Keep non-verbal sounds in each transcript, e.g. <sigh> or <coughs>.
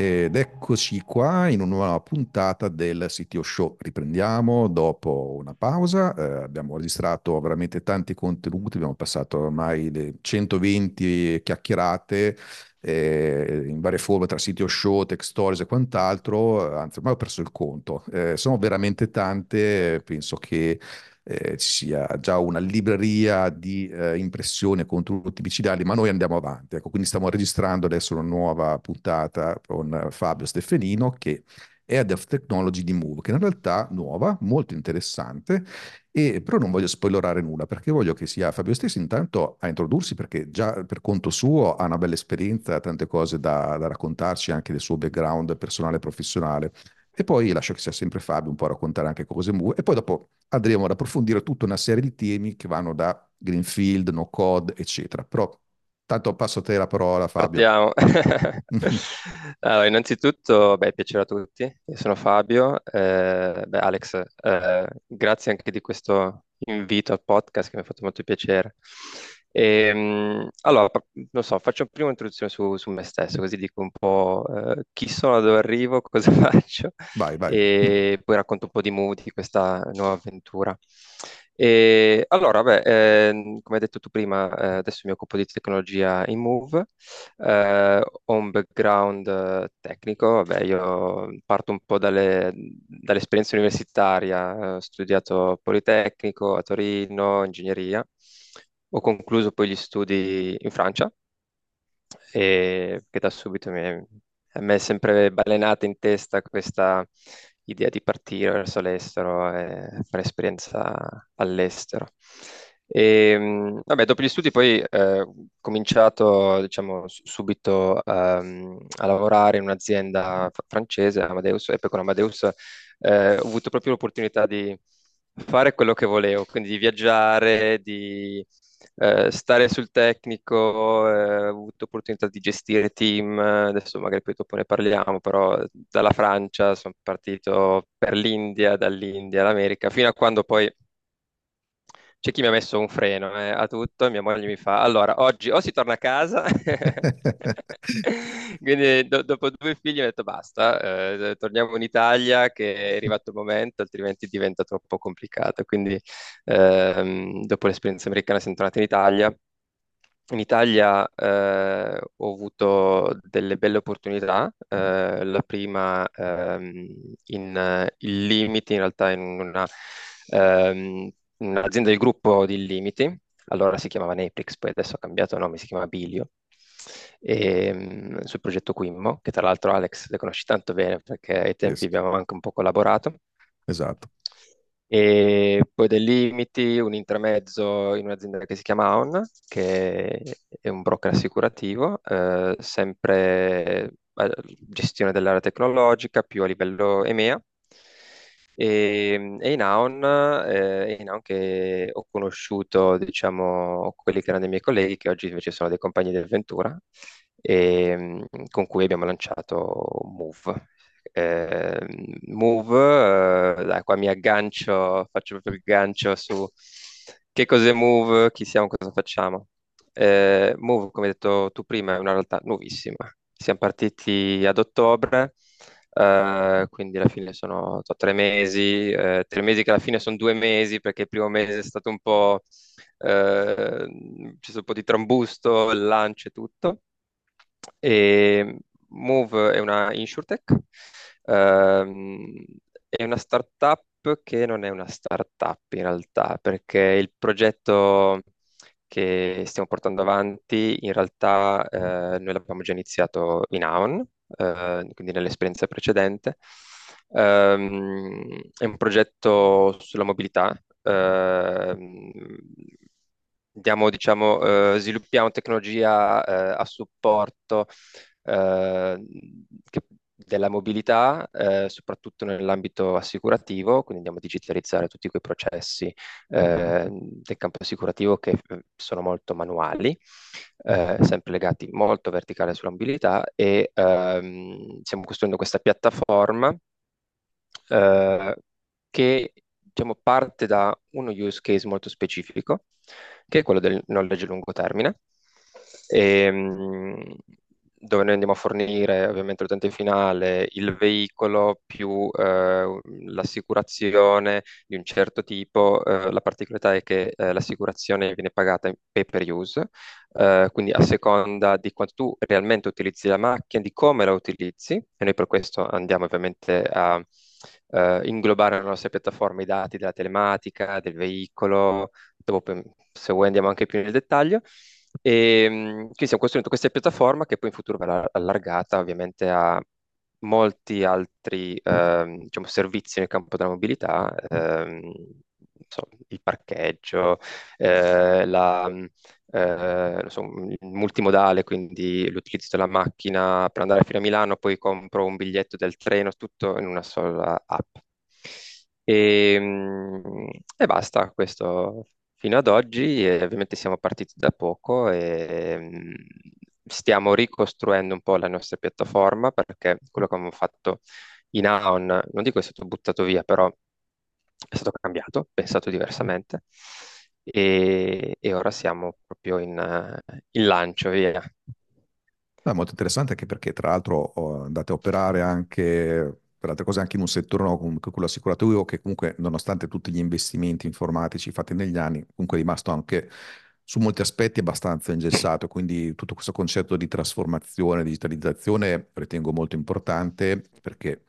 Ed eccoci qua in una nuova puntata del CTO Show. Riprendiamo dopo una pausa. Eh, abbiamo registrato veramente tanti contenuti, abbiamo passato ormai le 120 chiacchierate eh, in varie forme tra CTO Show, Tech Stories e quant'altro. Anzi, ormai ho perso il conto. Eh, sono veramente tante, penso che eh, ci sia già una libreria di eh, impressioni e contenuti micidiali, ma noi andiamo avanti. Ecco, quindi stiamo registrando adesso una nuova puntata con Fabio Stefanino che è Head of Technology di Move, che in realtà è nuova, molto interessante, e, però non voglio spoilerare nulla perché voglio che sia Fabio stesso intanto a introdursi perché già per conto suo ha una bella esperienza, tante cose da, da raccontarci anche del suo background personale e professionale. E poi lascio che sia sempre Fabio un po' a raccontare anche cose Move e poi dopo andremo ad approfondire tutta una serie di temi che vanno da Greenfield, no code, eccetera. Però tanto passo a te la parola, Fabio. Partiamo. <laughs> <laughs> Allora, innanzitutto, beh, piacere a tutti. Io sono Fabio. Eh, beh, Alex, eh, grazie anche di questo invito al podcast che mi ha fatto molto piacere. E, allora, non so, faccio prima un'introduzione su, su me stesso, così dico un po' eh, chi sono, dove arrivo, <laughs> cosa faccio, Vai, vai. e poi racconto un po' di Mood, di questa nuova avventura. E, allora, beh, eh, come hai detto tu prima, eh, adesso mi occupo di tecnologia in Move, eh, ho un background eh, tecnico, vabbè, io parto un po' dalle- dall'esperienza universitaria, eh, ho studiato Politecnico a Torino, ingegneria, ho concluso poi gli studi in Francia e che da subito mi è, a è sempre balenata in testa questa idea di partire verso l'estero e fare esperienza all'estero. E, mh, vabbè, dopo gli studi poi eh, ho cominciato, diciamo, subito ehm, a lavorare in un'azienda fr- francese, Amadeus, e poi con Amadeus eh, ho avuto proprio l'opportunità di fare quello che volevo, quindi di viaggiare, di eh, stare sul tecnico, eh, ho avuto opportunità di gestire team, adesso magari poi dopo ne parliamo, però dalla Francia sono partito per l'India, dall'India all'America, fino a quando poi c'è chi mi ha messo un freno eh, a tutto e mia moglie mi fa, allora, oggi o si torna a casa, <laughs> quindi do- dopo due figli mi ha detto basta, eh, torniamo in Italia che è arrivato il momento, altrimenti diventa troppo complicato. Quindi ehm, dopo l'esperienza americana sono tornato in Italia. In Italia eh, ho avuto delle belle opportunità, eh, la prima ehm, in, eh, in Limiti, in realtà in una ehm, un'azienda del gruppo di Limiti, allora si chiamava Neplix, poi adesso ha cambiato nome, si chiama Bilio, e, mh, sul progetto Quimmo, che tra l'altro Alex le conosci tanto bene perché ai tempi Yes, abbiamo anche un po' collaborato. esatto. E poi dei limiti, un intermezzo in un'azienda che si chiama Aon, che è un broker assicurativo, eh, sempre eh, gestione dell'area tecnologica, più a livello EMEA. E, e in Aon, eh, è in Aon che ho conosciuto, diciamo, quelli che erano dei miei colleghi, che oggi invece sono dei compagni di avventura, e, mm, con cui abbiamo lanciato Move. Eh, Move, eh, dai, qua mi aggancio, faccio proprio il gancio su che cos'è Move, chi siamo, cosa facciamo. Eh, Move, come hai detto tu prima, è una realtà nuovissima. Siamo partiti ad ottobre, eh, quindi alla fine sono so, tre mesi, eh, tre mesi che alla fine sono due mesi perché il primo mese è stato un po', eh, c'è un po' di trambusto, il lancio e tutto. E Move è una insurtech, ehm, è una startup che non è una startup in realtà, perché il progetto che stiamo portando avanti in realtà noi l'abbiamo già iniziato in Aon, eh, quindi nell'esperienza precedente. Ehm, è un progetto sulla mobilità. ehm, diamo, diciamo, eh, sviluppiamo tecnologia eh, a supporto che- della mobilità, eh, soprattutto nell'ambito assicurativo, quindi andiamo a digitalizzare tutti quei processi eh, del campo assicurativo che eh, sono molto manuali, eh, sempre legati molto verticale sulla mobilità e ehm, stiamo costruendo questa piattaforma eh, che diciamo, parte da uno use case molto specifico, che è quello del knowledge a lungo termine. E, mh, dove noi andiamo a fornire ovviamente l'utente finale il veicolo più eh, l'assicurazione di un certo tipo. Eh, la particolarità è che eh, l'assicurazione viene pagata in pay per use, eh, quindi a seconda di quanto tu realmente utilizzi la macchina, di come la utilizzi, e noi per questo andiamo ovviamente a eh, inglobare nella nostra piattaforma i dati della telematica, del veicolo, dopo se vuoi andiamo anche più nel dettaglio. E mm, quindi stiamo costruendo questa piattaforma che poi in futuro verrà allargata ovviamente a molti altri ehm, diciamo, servizi nel campo della mobilità, ehm, so, il parcheggio, eh, la, eh, so, il multimodale, quindi l'utilizzo della macchina per andare fino a Milano, poi compro un biglietto del treno, tutto in una sola app. E, mm, e basta, questo fino ad oggi e ovviamente siamo partiti da poco e stiamo ricostruendo un po' la nostra piattaforma perché quello che abbiamo fatto in Aon, non dico è stato buttato via, però è stato cambiato, pensato diversamente e, e ora siamo proprio in, in lancio, via. È molto interessante anche perché tra l'altro andate a operare anche per altre cose anche in un settore no, come quello assicurativo che comunque nonostante tutti gli investimenti informatici fatti negli anni comunque è rimasto anche su molti aspetti abbastanza ingessato, quindi tutto questo concetto di trasformazione, digitalizzazione ritengo molto importante perché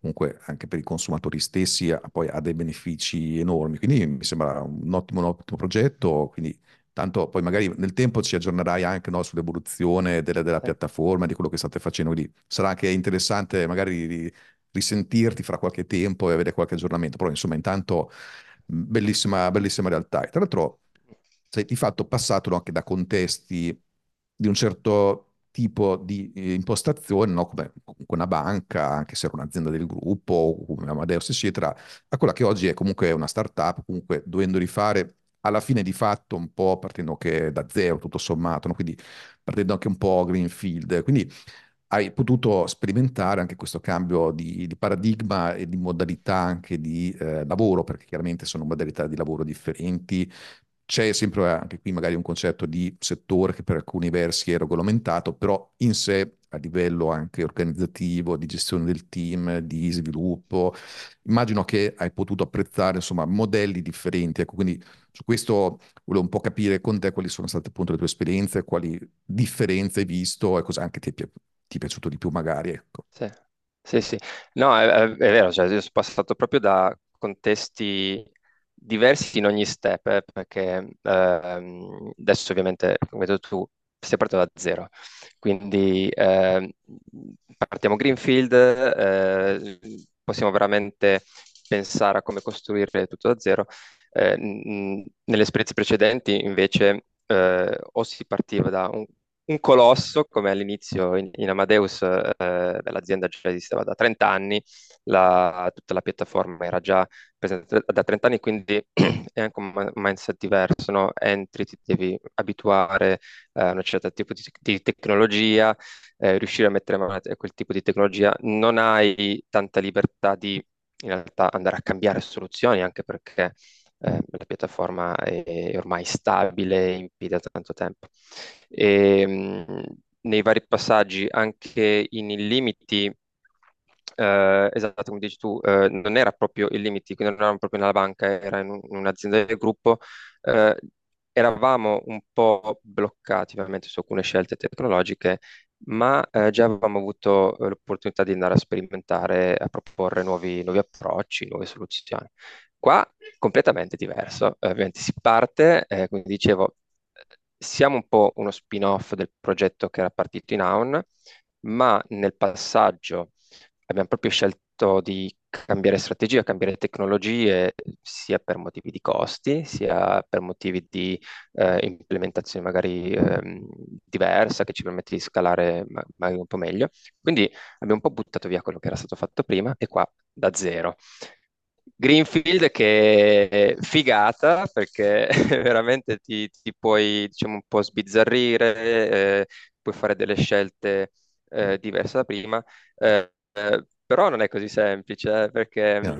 comunque anche per i consumatori stessi ha, poi ha dei benefici enormi, quindi mi sembra un ottimo, un ottimo progetto, quindi tanto poi magari nel tempo ci aggiornerai anche no, sull'evoluzione della, della piattaforma, di quello che state facendo, quindi sarà anche interessante magari risentirti fra qualche tempo e avere qualche aggiornamento, però insomma intanto bellissima, bellissima realtà. E tra l'altro sei di fatto passato anche da contesti di un certo tipo di eh, impostazione, no? come, una banca, anche se era un'azienda del gruppo, come Amadeus, eccetera, a quella che oggi è comunque una startup, comunque dovendo rifare alla fine di fatto un po' partendo che da zero, tutto sommato, no? quindi partendo anche un po' greenfield. Quindi hai potuto sperimentare anche questo cambio di, di paradigma e di modalità anche di eh, lavoro, perché chiaramente sono modalità di lavoro differenti. C'è sempre anche qui magari un concetto di settore che per alcuni versi è regolamentato, però in sé a livello anche organizzativo, di gestione del team, di sviluppo, immagino che hai potuto apprezzare insomma modelli differenti. Ecco, quindi su questo volevo un po' capire con te quali sono state appunto le tue esperienze, quali differenze hai visto e cosa anche ti è ti è piaciuto di più magari, ecco. Sì, sì, sì. No, è, è- è vero, cioè, io sono passato proprio da contesti diversi in ogni step, eh, perché ehm, adesso ovviamente, come hai detto tu, stiamo partendo da zero. Quindi ehm, partiamo Greenfield, eh, possiamo veramente pensare a come costruire tutto da zero. Eh, n- nelle esperienze precedenti, invece, eh, o si partiva da un un colosso, come all'inizio in, in Amadeus eh, l'azienda già esisteva da 30 anni, la, tutta la piattaforma era già presente da 30 anni, quindi <clears throat> è anche un mindset diverso, no? Entri, ti devi abituare eh, a un certo tipo di, di tecnologia, eh, riuscire a mettere mano a quel tipo di tecnologia, non hai tanta libertà di in realtà andare a cambiare soluzioni, anche perché eh, la piattaforma è ormai stabile in piedi da tanto tempo. E, mh, nei vari passaggi, anche in limiti, eh, esatto, come dici tu, eh, non era proprio il limiti, quindi non eravamo proprio nella banca, era in, un, in un'azienda del gruppo, eh, eravamo un po' bloccati ovviamente su alcune scelte tecnologiche, ma eh, già avevamo avuto eh, l'opportunità di andare a sperimentare, a proporre nuovi, nuovi approcci, nuove soluzioni. Qua completamente diverso, ovviamente si parte, eh, come dicevo, siamo un po' uno spin-off del progetto che era partito in Aon, ma nel passaggio abbiamo proprio scelto di cambiare strategia, cambiare tecnologie, sia per motivi di costi, sia per motivi di eh, implementazione magari eh, diversa che ci permette di scalare magari un po' meglio. Quindi abbiamo un po' buttato via quello che era stato fatto prima e qua da zero. Greenfield che è figata perché <laughs> veramente ti, ti puoi diciamo, un po' sbizzarrire, eh, puoi fare delle scelte eh, diverse da prima, eh, eh però non è così semplice eh, perché no,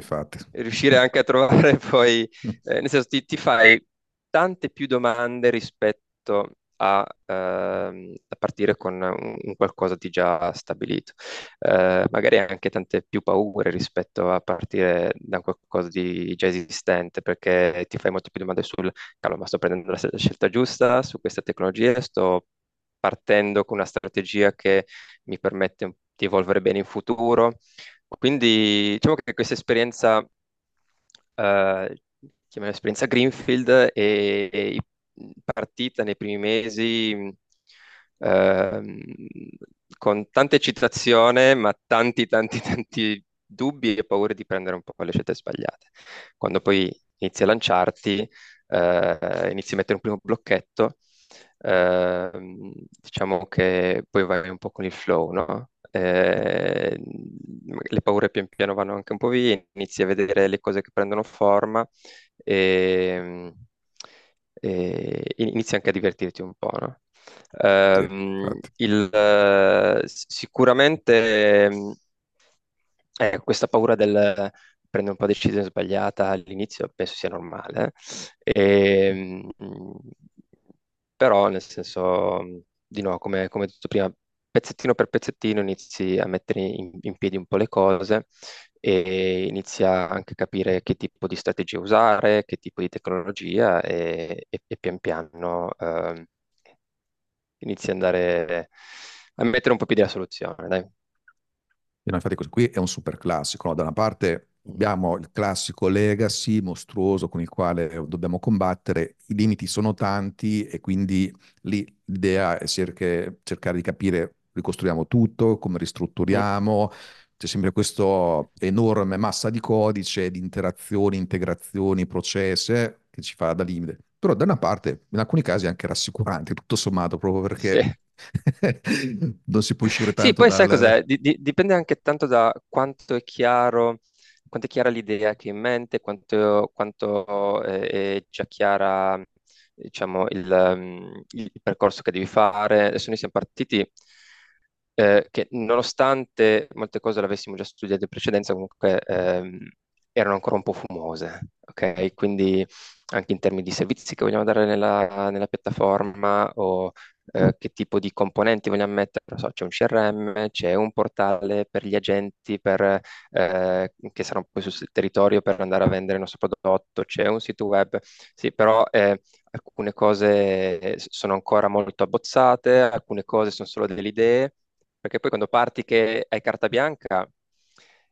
riuscire anche a trovare <laughs> poi, <laughs> eh, nel senso ti, ti fai tante più domande rispetto a, ehm, a partire con un, qualcosa di già stabilito. Eh, magari anche tante più paure rispetto a partire da qualcosa di già esistente, perché ti fai molte più domande sul, cavolo, ma sto prendendo la scelta giusta su queste tecnologie, sto partendo con una strategia che mi permette di evolvere bene in futuro. Quindi diciamo che questa esperienza eh, chiamiamola esperienza Greenfield, e, e partita nei primi mesi ehm, con tanta eccitazione, ma tanti, tanti, <laughs> tanti dubbi e paure di prendere un po' le scelte sbagliate. Quando poi inizi a lanciarti, eh, inizi a mettere un primo blocchetto, eh, diciamo che poi vai un po' con il flow, no? Eh, le paure pian piano vanno anche un po' via, inizi a vedere le cose che prendono forma e, e inizi anche a divertirti un po', no? Sì, Um, infatti. il, uh, sicuramente eh, questa paura del prendere un po' decisione sbagliata all'inizio penso sia normale, eh. e, però nel senso, di nuovo, come, come detto prima, pezzettino per pezzettino inizi a mettere in, in, piedi un po' le cose e inizia anche a capire che tipo di strategia usare, che tipo di tecnologia e, e, e pian piano eh, inizi ad andare a mettere un po' più di la soluzione, dai. No, infatti questo qui è un super classico, no? Da una parte abbiamo il classico legacy mostruoso con il quale dobbiamo combattere, i limiti sono tanti e quindi lì l'idea è cercare di capire, ricostruiamo tutto, come ristrutturiamo, c'è sempre questa enorme massa di codice, di interazioni, integrazioni, processi che ci fa da limite. Però da una parte, in alcuni casi è anche rassicurante, tutto sommato, proprio Sì. perché <laughs> non si può uscire Sì, tanto poi sai dal... cos'è? Di- dipende anche tanto da quanto è chiaro, quanto è chiara l'idea che hai in mente, quanto, quanto eh, è già chiara, diciamo, il, um, il percorso che devi fare. Adesso noi siamo partiti eh, che nonostante molte cose le avessimo già studiate in precedenza, comunque ehm, erano ancora un po' fumose, ok? Quindi anche in termini di servizi che vogliamo dare nella, nella piattaforma o eh, che tipo di componenti vogliamo mettere, so, c'è un CRM, c'è un portale per gli agenti per, eh, che saranno poi sul territorio per andare a vendere il nostro prodotto, c'è un sito web, sì, però eh, alcune cose sono ancora molto abbozzate, alcune cose sono solo delle idee, perché poi quando parti che hai carta bianca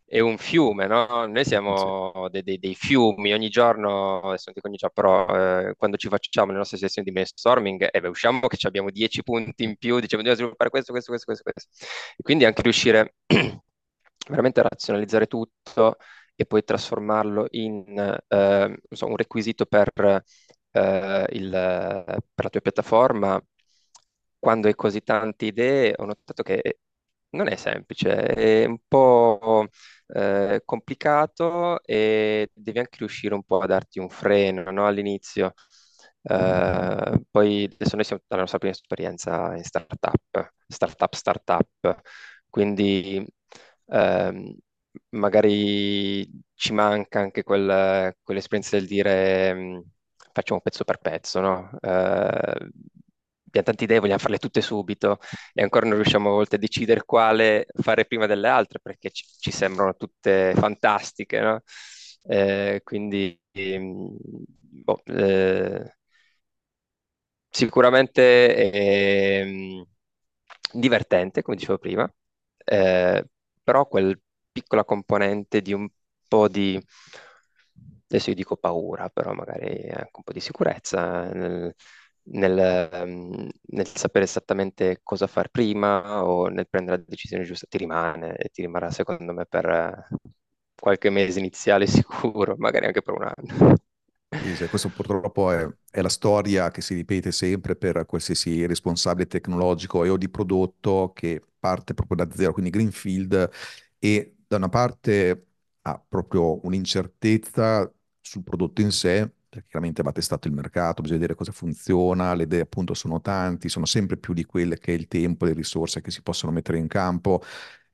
è un fiume, no? Noi siamo dei, dei- dei fiumi, ogni giorno, adesso non dico ogni giorno, però eh, quando ci facciamo le nostre sessioni di brainstorming, eh, beh, usciamo che abbiamo 10 punti in più, diciamo dobbiamo sviluppare questo, questo, questo, questo, questo. E quindi anche riuscire <clears throat> veramente a razionalizzare tutto e poi trasformarlo in eh, so, un requisito per, eh, il- per la tua piattaforma, quando hai così tante idee, ho notato che non è semplice, è un po' eh, complicato e devi anche riuscire un po' a darti un freno, no, All'inizio. Eh, poi adesso noi siamo alla nostra prima esperienza in startup, startup, startup, quindi ehm, magari ci manca anche quel- quell'esperienza del dire mh, facciamo pezzo per pezzo, no? Eh, abbiamo tante idee, vogliamo farle tutte subito e ancora non riusciamo a volte a decidere quale fare prima delle altre perché ci, ci sembrano tutte fantastiche, no? Eh, quindi ehm, boh, eh, sicuramente è mm, divertente, come dicevo prima, eh, però quel piccola componente di un po' di, adesso io dico paura, però magari anche un po' di sicurezza nel, nel, ehm, nel sapere esattamente cosa fare prima o nel prendere la decisione giusta, ti rimane e ti rimarrà secondo me per eh, qualche mese iniziale <laughs> sicuro, magari anche per un anno. Questo purtroppo è, è la storia che si ripete sempre per qualsiasi responsabile tecnologico e o di prodotto che parte proprio da zero, quindi Greenfield, e da una parte ha proprio un'incertezza sul prodotto in sé, perché chiaramente va testato il mercato, bisogna vedere cosa funziona, le idee appunto sono tanti, sono sempre più di quelle che è il tempo e le risorse che si possono mettere in campo,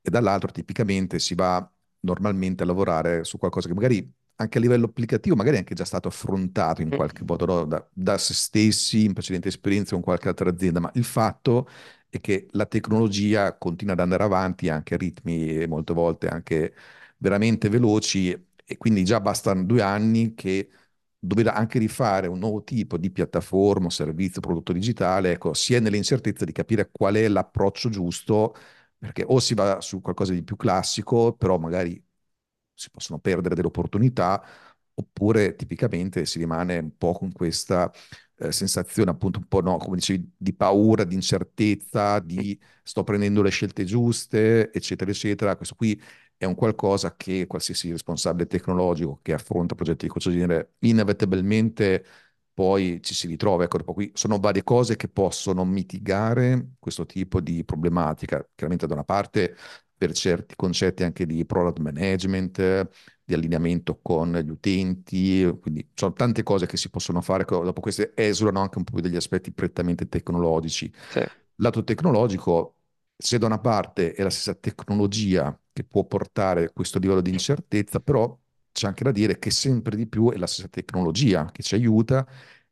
e dall'altro tipicamente si va normalmente a lavorare su qualcosa che magari anche a livello applicativo magari è anche già stato affrontato in qualche modo no? da, da se stessi in precedenti esperienze con qualche altra azienda, ma il fatto è che la tecnologia continua ad andare avanti anche a ritmi molte volte anche veramente veloci e quindi già bastano due anni che dover anche rifare un nuovo tipo di piattaforma, servizio, prodotto digitale, ecco, si è nell'incertezza di capire qual è l'approccio giusto, perché o si va su qualcosa di più classico, però magari si possono perdere delle opportunità, oppure tipicamente si rimane un po' con questa eh, sensazione, appunto, un po', no, come dicevi, di paura, di incertezza, di sto prendendo le scelte giuste, eccetera, eccetera. Questo qui è un qualcosa che qualsiasi responsabile tecnologico che affronta progetti di questo genere inevitabilmente poi ci si ritrova. Ecco, qui sono varie cose che possono mitigare questo tipo di problematica. Chiaramente da una parte per certi concetti anche di product management, di allineamento con gli utenti, quindi sono tante cose che si possono fare, dopo queste esulano anche un po' degli aspetti prettamente tecnologici. Sì, Lato tecnologico, se da una parte è la stessa tecnologia che può portare questo livello di incertezza, però c'è anche da dire che sempre di più è la stessa tecnologia che ci aiuta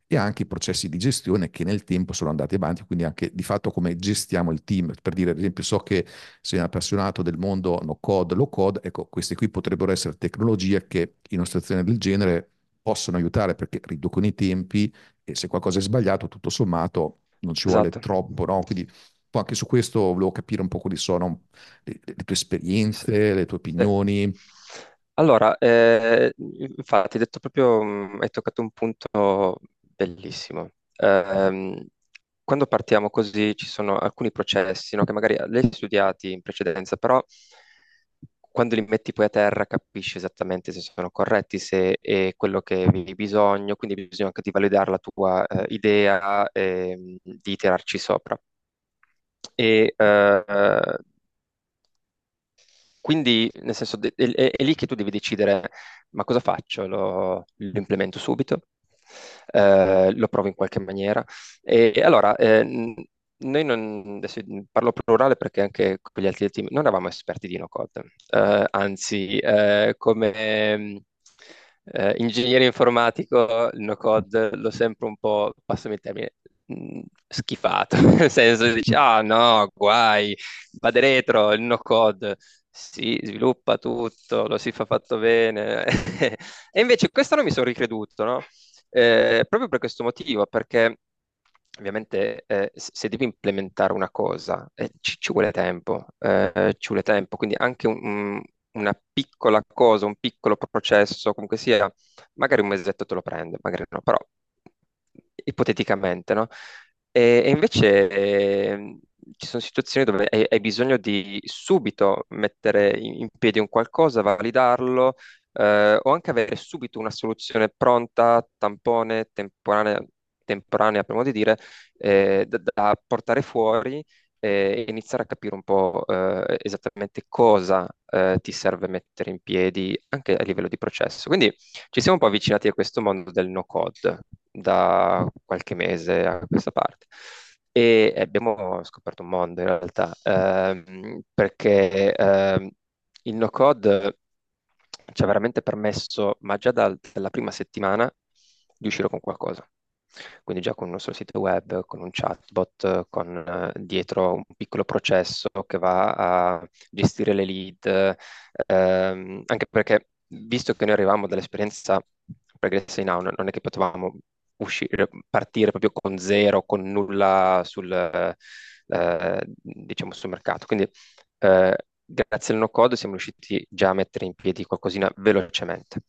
e anche i processi di gestione che nel tempo sono andati avanti, quindi anche di fatto come gestiamo il team. Per dire, ad esempio, so che sei un appassionato del mondo no code, low code, ecco, queste qui potrebbero essere tecnologie che in una situazione del genere possono aiutare perché riducono i tempi e se qualcosa è sbagliato, tutto sommato non ci vuole esatto. troppo, no? Quindi anche su questo volevo capire un po' quali sono le, le tue esperienze, le tue sì. opinioni. Allora, eh, infatti, hai detto proprio, mm, hai toccato un punto bellissimo. Ehm, quando partiamo così ci sono alcuni processi, no, che magari li hai studiati in precedenza, però quando li metti poi a terra capisci esattamente se sono corretti, se è quello che avevi bisogno, quindi bisogna anche di validare la tua eh, idea e mm, di tirarci sopra. Eh, quindi, nel senso, è, è- è lì che tu devi decidere, ma cosa faccio? Lo, lo implemento subito? Eh, lo provo in qualche maniera? E, e allora, eh, noi non, adesso parlo plurale perché anche con gli altri team non eravamo esperti di no-code, Eh, anzi, eh, come eh, ingegnere informatico, il no-code l'ho sempre un po', passami il termine, schifato, <laughs> nel senso dici, ah no, guai, vado retro, il no-code si sviluppa tutto, lo si fa fatto bene. <laughs> E invece quest'anno mi sono ricreduto, no? Eh, proprio per questo motivo, perché ovviamente eh, se devi implementare una cosa eh, ci, ci vuole tempo, eh, ci vuole tempo, quindi anche un- un- una piccola cosa, un piccolo processo, comunque sia, magari un mesetto te lo prende, magari no, però ipoteticamente, no? E, e invece eh, ci sono situazioni dove hai, hai bisogno di subito mettere in, piedi un qualcosa, validarlo, eh, o anche avere subito una soluzione pronta, tampone, temporanea, temporanea per modo di dire, eh, da, da portare fuori eh, e iniziare a capire un po' eh, esattamente cosa eh, ti serve mettere in piedi anche a livello di processo. Quindi ci siamo un po' avvicinati a questo mondo del no code da qualche mese a questa parte. E abbiamo scoperto un mondo in realtà, ehm, perché ehm, il no code ci ha veramente permesso, ma già dal- dalla prima settimana, di uscire con qualcosa. Quindi già con un nostro sito web, con un chatbot, con eh, dietro un piccolo processo che va a gestire le lead, ehm, anche perché visto che noi arrivavamo dall'esperienza pregressa in Now, non è che potevamo uscire, partire proprio con zero, con nulla sul, eh, diciamo, sul mercato. Quindi eh, grazie al no code siamo riusciti già a mettere in piedi qualcosina velocemente.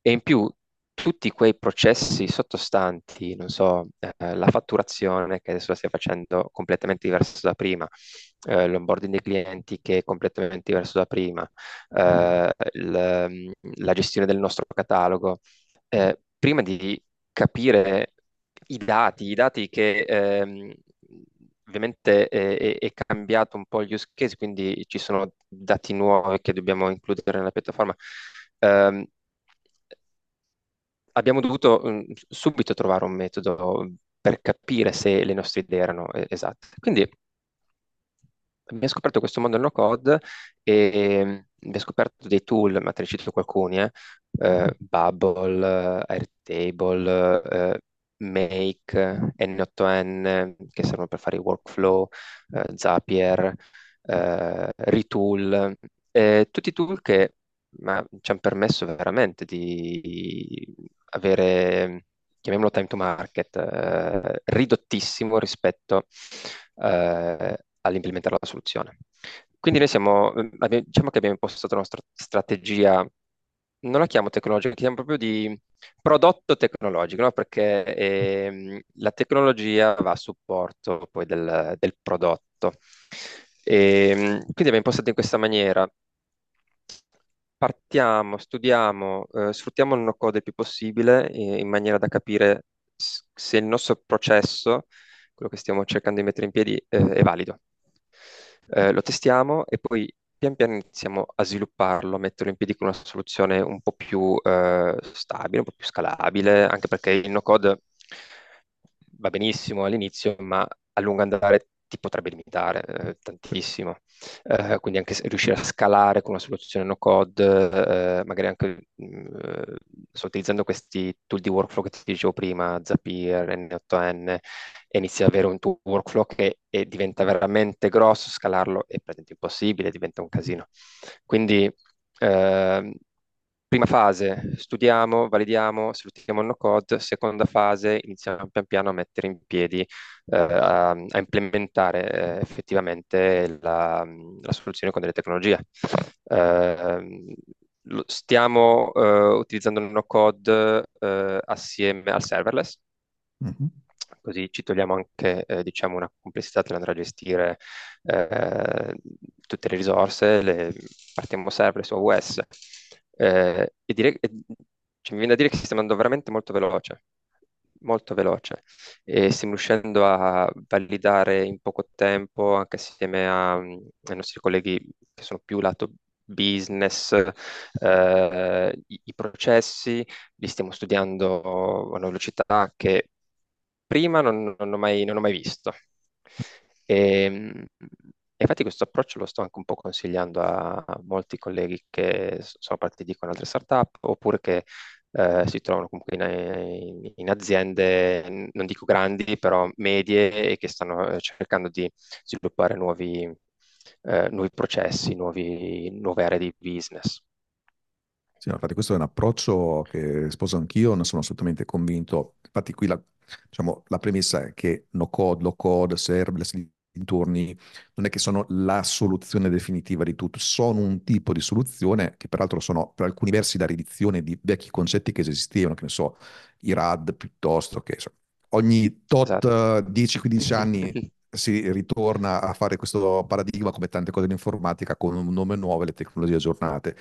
E in più tutti quei processi sottostanti, non so, eh, la fatturazione che adesso la stiamo facendo completamente diverso da prima, eh, l'onboarding dei clienti che è completamente diverso da prima, eh, il- la gestione del nostro catalogo, eh, prima di capire i dati, i dati che ehm, ovviamente è, è- cambiato un po' gli use case, quindi ci sono dati nuovi che dobbiamo includere nella piattaforma. Ehm, abbiamo dovuto mm, subito trovare un metodo per capire se le nostre idee erano eh, esatte. Quindi abbiamo scoperto questo mondo no code e abbiamo scoperto dei tool, ma te ne cito alcuni, eh, eh, Bubble, Airtable, eh, Make, N8N, che servono per fare i workflow, eh, Zapier, eh, Retool, eh, tutti tool che ma, ci hanno permesso veramente di avere, chiamiamolo time to market, eh, ridottissimo rispetto eh, all'implementare la soluzione. Quindi noi siamo, diciamo che abbiamo impostato la nostra strategia, non la chiamo tecnologica, la chiamo proprio di prodotto tecnologico, no? Perché ehm, la tecnologia va a supporto poi del, del prodotto. E, quindi abbiamo impostato in questa maniera. Partiamo, studiamo, eh, sfruttiamo il no-code il più possibile eh, in maniera da capire se il nostro processo, quello che stiamo cercando di mettere in piedi, eh, è valido. Eh, lo testiamo e poi pian piano iniziamo a svilupparlo, a metterlo in piedi con una soluzione un po' più eh, stabile, un po' più scalabile, anche perché il no-code va benissimo all'inizio, ma a lungo andare ti potrebbe limitare eh, tantissimo. Eh, quindi anche riuscire a scalare con una soluzione no code, eh, magari anche mh, sto utilizzando questi tool di workflow che ti dicevo prima, Zapier, N8N, e inizi ad avere un tuo workflow che diventa veramente grosso, scalarlo è praticamente impossibile, diventa un casino. Quindi ehm, prima fase, studiamo, validiamo, sfruttiamo il no code, seconda fase, iniziamo pian piano a mettere in piedi, eh, a, a implementare eh, effettivamente la, la soluzione con delle tecnologie. Eh, lo- stiamo eh, utilizzando il no code eh, assieme al serverless, Mhm. così ci togliamo anche eh, diciamo una complessità nell'andare a gestire tutte le risorse, le, partiamo serverless su AWS. Eh, e direi, cioè, mi viene da dire che stiamo andando veramente molto veloce, molto veloce, e stiamo riuscendo a validare in poco tempo, anche assieme a- ai nostri colleghi che sono più lato business, eh, i, i processi, li stiamo studiando a una velocità che prima non, non ho mai, non ho mai visto. E, mh, e infatti questo approccio lo sto anche un po' consigliando a, molti colleghi che sono partiti con altre startup oppure che eh, si trovano comunque in, in- in aziende, non dico grandi, però medie e che stanno eh, cercando di sviluppare nuovi, eh, nuovi processi, nuovi- nuove aree di business. Sì, infatti questo è un approccio che sposo anch'io, ne sono assolutamente convinto. Infatti qui la, diciamo, la premessa è che no code, low code, serverless, dintorni, non è che sono la soluzione definitiva di tutto, sono un tipo di soluzione che peraltro sono per alcuni versi la riedizione di vecchi concetti che esistevano, che ne so, i RAD piuttosto che insomma, ogni tot Esatto. eh, 10-15 anni <laughs> si ritorna a fare questo paradigma come tante cose in informatica con un nome nuovo e le tecnologie aggiornate.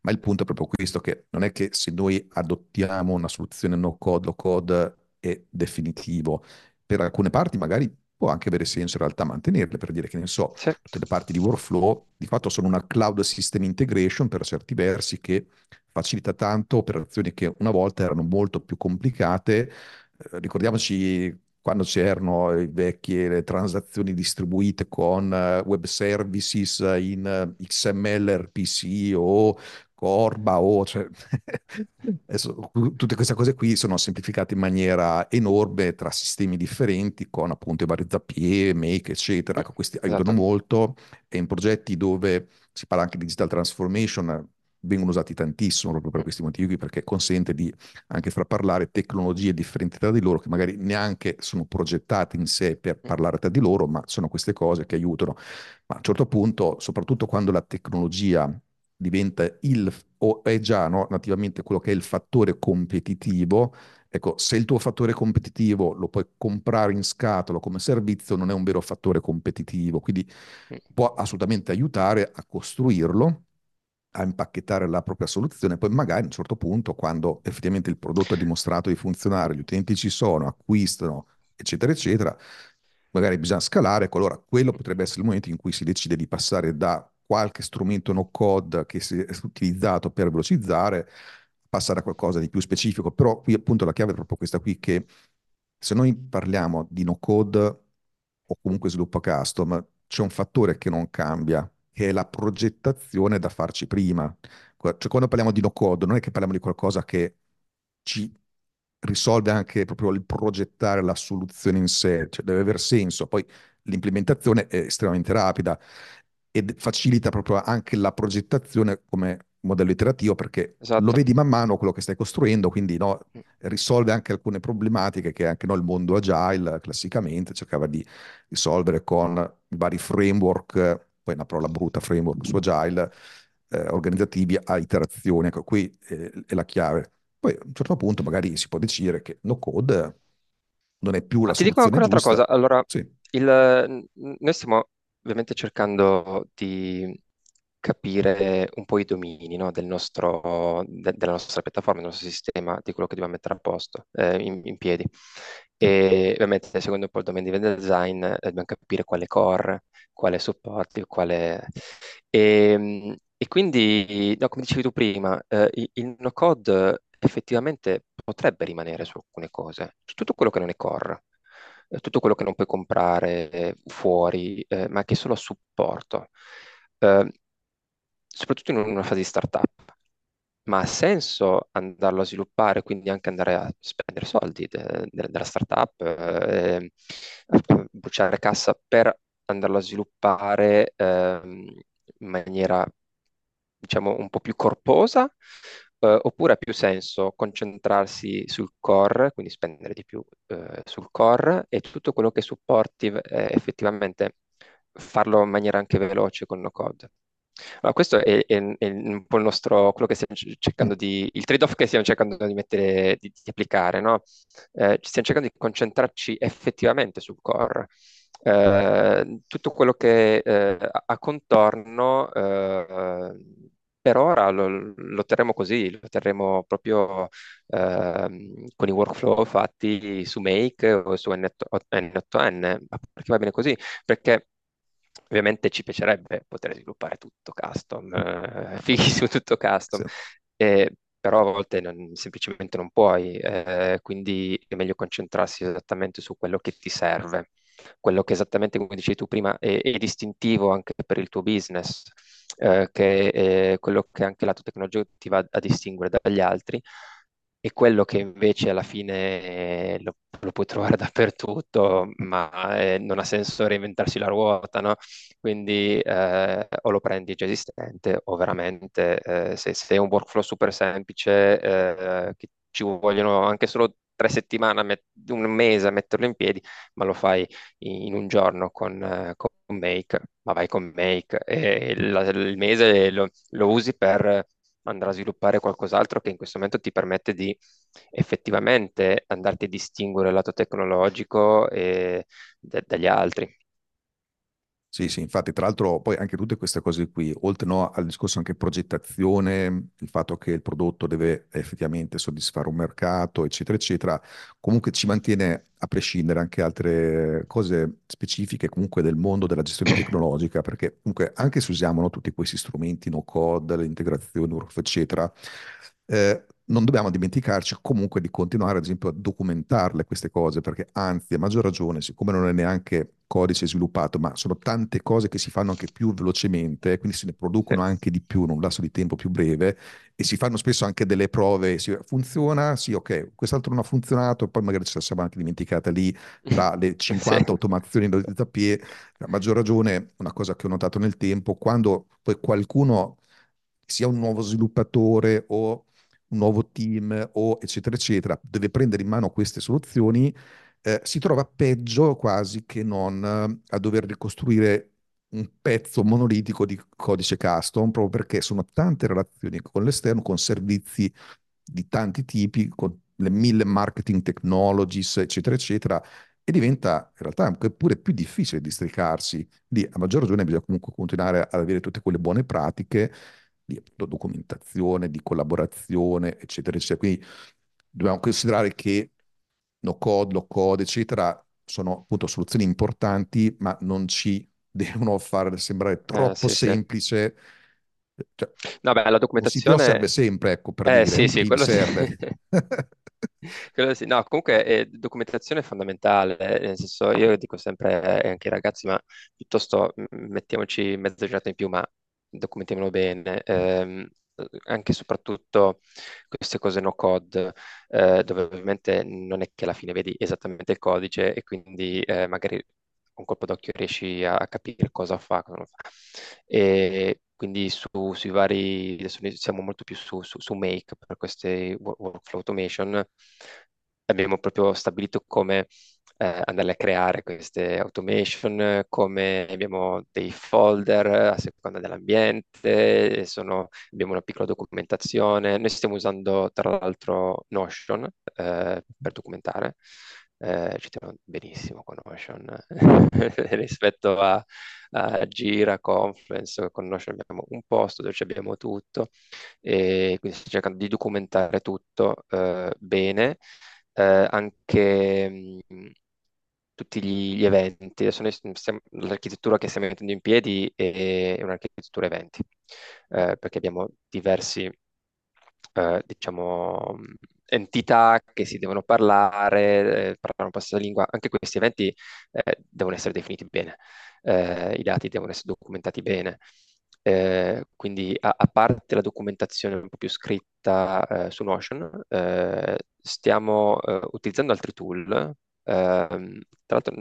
Ma il punto è proprio questo, che non è che se noi adottiamo una soluzione no code, low code è definitivo. Per alcune parti magari può anche avere senso in realtà mantenerle, per dire che ne so, Sì, tutte le parti di workflow di fatto sono una cloud system integration per certi versi che facilita tanto operazioni che una volta erano molto più complicate. Eh, ricordiamoci quando c'erano i vecchie le transazioni distribuite con eh, web services in eh, XML, RPC o Corba o cioè, <laughs> adesso, tutte queste cose qui sono semplificate in maniera enorme tra sistemi differenti con appunto i vari Zapier, Make, eccetera. Ecco, questi aiutano esatto. molto e in progetti dove si parla anche di digital transformation vengono usati tantissimo proprio per questi motivi perché consente di anche far parlare tecnologie differenti tra di loro che magari neanche sono progettate in sé per parlare tra di loro, ma sono queste cose che aiutano. Ma a un certo punto, soprattutto quando la tecnologia diventa il, o è già no, nativamente quello che è il fattore competitivo, ecco, se il tuo fattore competitivo lo puoi comprare in scatola come servizio, non è un vero fattore competitivo, quindi può assolutamente aiutare a costruirlo a impacchettare la propria soluzione, poi magari a un certo punto, quando effettivamente il prodotto ha dimostrato di funzionare, gli utenti ci sono, acquistano, eccetera, eccetera, magari bisogna scalare, ecco, allora quello potrebbe essere il momento in cui si decide di passare da qualche strumento no code che si è utilizzato per velocizzare, passare a qualcosa di più specifico, però qui appunto la chiave è proprio questa qui, che se noi parliamo di no code o comunque sviluppo custom, c'è un fattore che non cambia, che è la progettazione da farci prima. Cioè, quando parliamo di no code, non è che parliamo di qualcosa che ci risolve anche proprio il progettare la soluzione in sé, cioè deve aver senso. Poi l'implementazione è estremamente rapida e facilita proprio anche la progettazione come modello iterativo perché lo esatto. vedi man mano quello che stai costruendo, quindi no, risolve anche alcune problematiche che anche no, il mondo agile classicamente cercava di risolvere con i vari framework, poi una parola brutta, framework su agile, eh, organizzativi a iterazione. Ecco, qui è, è la chiave. Poi a un certo punto magari si può decidere che no code non è più Ma la ti dico soluzione anche un'altra cosa. Allora, Sì, il- noi stiamo ovviamente cercando di capire un po' i domini, no, del nostro, de- della nostra piattaforma, del nostro sistema, di quello che dobbiamo mettere a posto, eh, in, in piedi. E ovviamente, secondo un po' il domain di design, eh, dobbiamo capire quale core, quale supporti, quale... E, e quindi, no, come dicevi tu prima, eh, il no-code effettivamente potrebbe rimanere su alcune cose, su tutto quello che non è core, eh, tutto quello che non puoi comprare eh, fuori, eh, ma che è solo a supporto, Eh, soprattutto in una fase di startup. Ma ha senso andarlo a sviluppare, quindi anche andare a spendere soldi de- de- startup, eh, bruciare cassa per andarlo a sviluppare ehm, in maniera, diciamo, un po' più corposa, eh, oppure ha più senso concentrarsi sul core, quindi spendere di più eh, sul core e tutto quello che è supportive, eh, effettivamente farlo in maniera anche veloce con no code. Allora, questo è, è- è un po' il nostro, quello che stiamo cercando di, il trade-off che stiamo cercando di mettere, di, di applicare, no? Eh, stiamo cercando di concentrarci effettivamente sul core. Eh, tutto quello che eh, ha contorno, eh, per ora lo, lo terremo così, lo terremo proprio ehm, con i workflow fatti su Make o su N8N, ma perché va bene così? Perché Ovviamente ci piacerebbe poter sviluppare tutto custom, eh, <laughs> fighissimo tutto custom, Sì. eh, però a volte non- semplicemente non puoi, eh, quindi è meglio concentrarsi esattamente su quello che ti serve, quello che esattamente come dicevi tu prima è, è distintivo anche per il tuo business, eh, che è quello che anche la tua tecnologia ti va a distinguere dagli altri e quello che invece alla fine eh, lo, lo puoi trovare <laughs> dappertutto, ma eh, non ha senso reinventarsi la ruota, no? Quindi eh, o lo prendi già esistente o veramente eh, se, se è un workflow super semplice eh, che ci vogliono anche solo tre settimane, un mese a metterlo in piedi, ma lo fai in, un giorno con, con Make, ma vai con Make e il, il mese lo, lo usi per andare a sviluppare qualcos'altro che in questo momento ti permette di effettivamente andarti a distinguere il lato tecnologico e- da- dagli altri. Sì, sì, infatti, tra l'altro poi anche tutte queste cose qui, oltre no, al discorso anche progettazione, il fatto che il prodotto deve effettivamente soddisfare un mercato, eccetera, eccetera, comunque ci mantiene a prescindere anche altre cose specifiche comunque del mondo della gestione <coughs> tecnologica, perché comunque anche se usiamo no, tutti questi strumenti, no code, le integrazioni, eccetera, eh, non dobbiamo dimenticarci comunque di continuare, ad esempio, a documentarle queste cose, perché anzi, a maggior ragione, siccome non è neanche codice sviluppato, ma sono tante cose che si fanno anche più velocemente, quindi se ne Sì, producono anche di più in un lasso di tempo più breve e si fanno spesso anche delle prove, si- funziona? Sì, ok, quest'altro non ha funzionato, poi magari ce la siamo anche dimenticata lì tra le <laughs> sì, 50 automazioni da tapier, a maggior ragione, una cosa che ho notato nel tempo, quando poi qualcuno, sia un nuovo sviluppatore o un nuovo team o eccetera, eccetera, deve prendere in mano queste soluzioni, eh, si trova peggio quasi che non eh, a dover ricostruire un pezzo monolitico di codice custom, proprio perché sono tante relazioni con l'esterno, con servizi di tanti tipi, con le mille marketing technologies, eccetera, eccetera, e diventa in realtà anche pure più difficile districarsi. Lì, a maggior ragione, bisogna comunque continuare ad avere tutte quelle buone pratiche di documentazione, di collaborazione, eccetera, eccetera. Quindi dobbiamo considerare che no code, low code, eccetera, sono appunto soluzioni importanti, ma non ci <laughs> devono far sembrare Eh, troppo sì, sì. semplice. Cioè, No, beh, la CTO serve documentazione, sempre, ecco, per eh dire, sì, sì, quello sì. serve. <laughs> Sì. No, comunque eh, documentazione è fondamentale, eh, nel senso io dico sempre eh, anche ai ragazzi, ma piuttosto mettiamoci mezza giornata in più, ma documentiamolo bene. Ehm, anche e soprattutto queste cose no code, eh, dove ovviamente non è che alla fine vedi esattamente il codice e quindi eh, magari un colpo d'occhio riesci a, a capire cosa fa, cosa non fa. E quindi su, sui vari, adesso siamo molto più su, su, su Make per queste workflow automation, abbiamo proprio stabilito come eh, andare a creare queste automation, come abbiamo dei folder a seconda dell'ambiente, sono, abbiamo una piccola documentazione. Noi stiamo usando tra l'altro Notion eh, per documentare. Eh, ci troviamo benissimo con Notion <laughs> rispetto a, a, Gira, Confluence, con Notion abbiamo un posto dove abbiamo tutto e quindi stiamo cercando di documentare tutto eh, bene, eh, anche mh, tutti gli, gli eventi. Adesso l'architettura che stiamo mettendo in piedi è, è un'architettura eventi, eh, perché abbiamo diversi, eh, diciamo, entità che si devono parlare, eh, parlano la stessa lingua. Anche questi eventi eh, devono essere definiti bene, eh, i dati devono essere documentati bene. Eh, quindi a, a, parte la documentazione un po' più scritta eh, su Notion, eh, stiamo utilizzando altri tool Ehm, tra l'altro,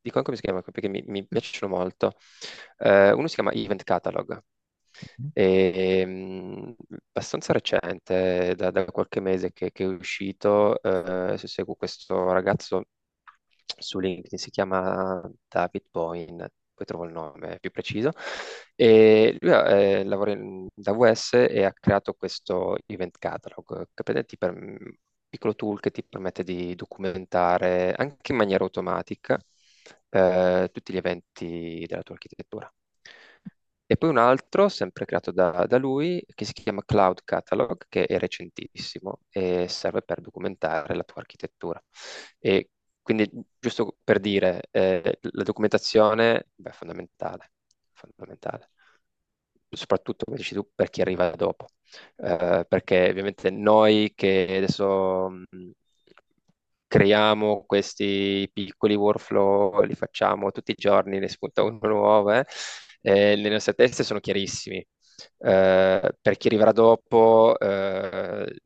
dico anche come si chiama perché mi, mi piacciono molto. Eh, uno si chiama Event Catalog, è mm, abbastanza recente, da, da qualche mese che, che è uscito. Eh, se seguo questo ragazzo su LinkedIn, si chiama David Boyne, poi trovo il nome più preciso. E lui eh, lavora in AWS e ha creato questo Event Catalog che per, piccolo tool che ti permette di documentare anche in maniera automatica eh, tutti gli eventi della tua architettura. E poi un altro, sempre creato da, da, lui, che si chiama Cloud Catalog, che è recentissimo e serve per documentare la tua architettura. E quindi, giusto per dire, eh, la documentazione è fondamentale, fondamentale, soprattutto, come dici tu, per chi arriva dopo eh, perché ovviamente noi che adesso mh, creiamo questi piccoli workflow, li facciamo tutti i giorni, ne spunta uno <laughs> nuovo, eh, eh, le nostre teste sono chiarissimi. Eh, per chi arriverà dopo, eh,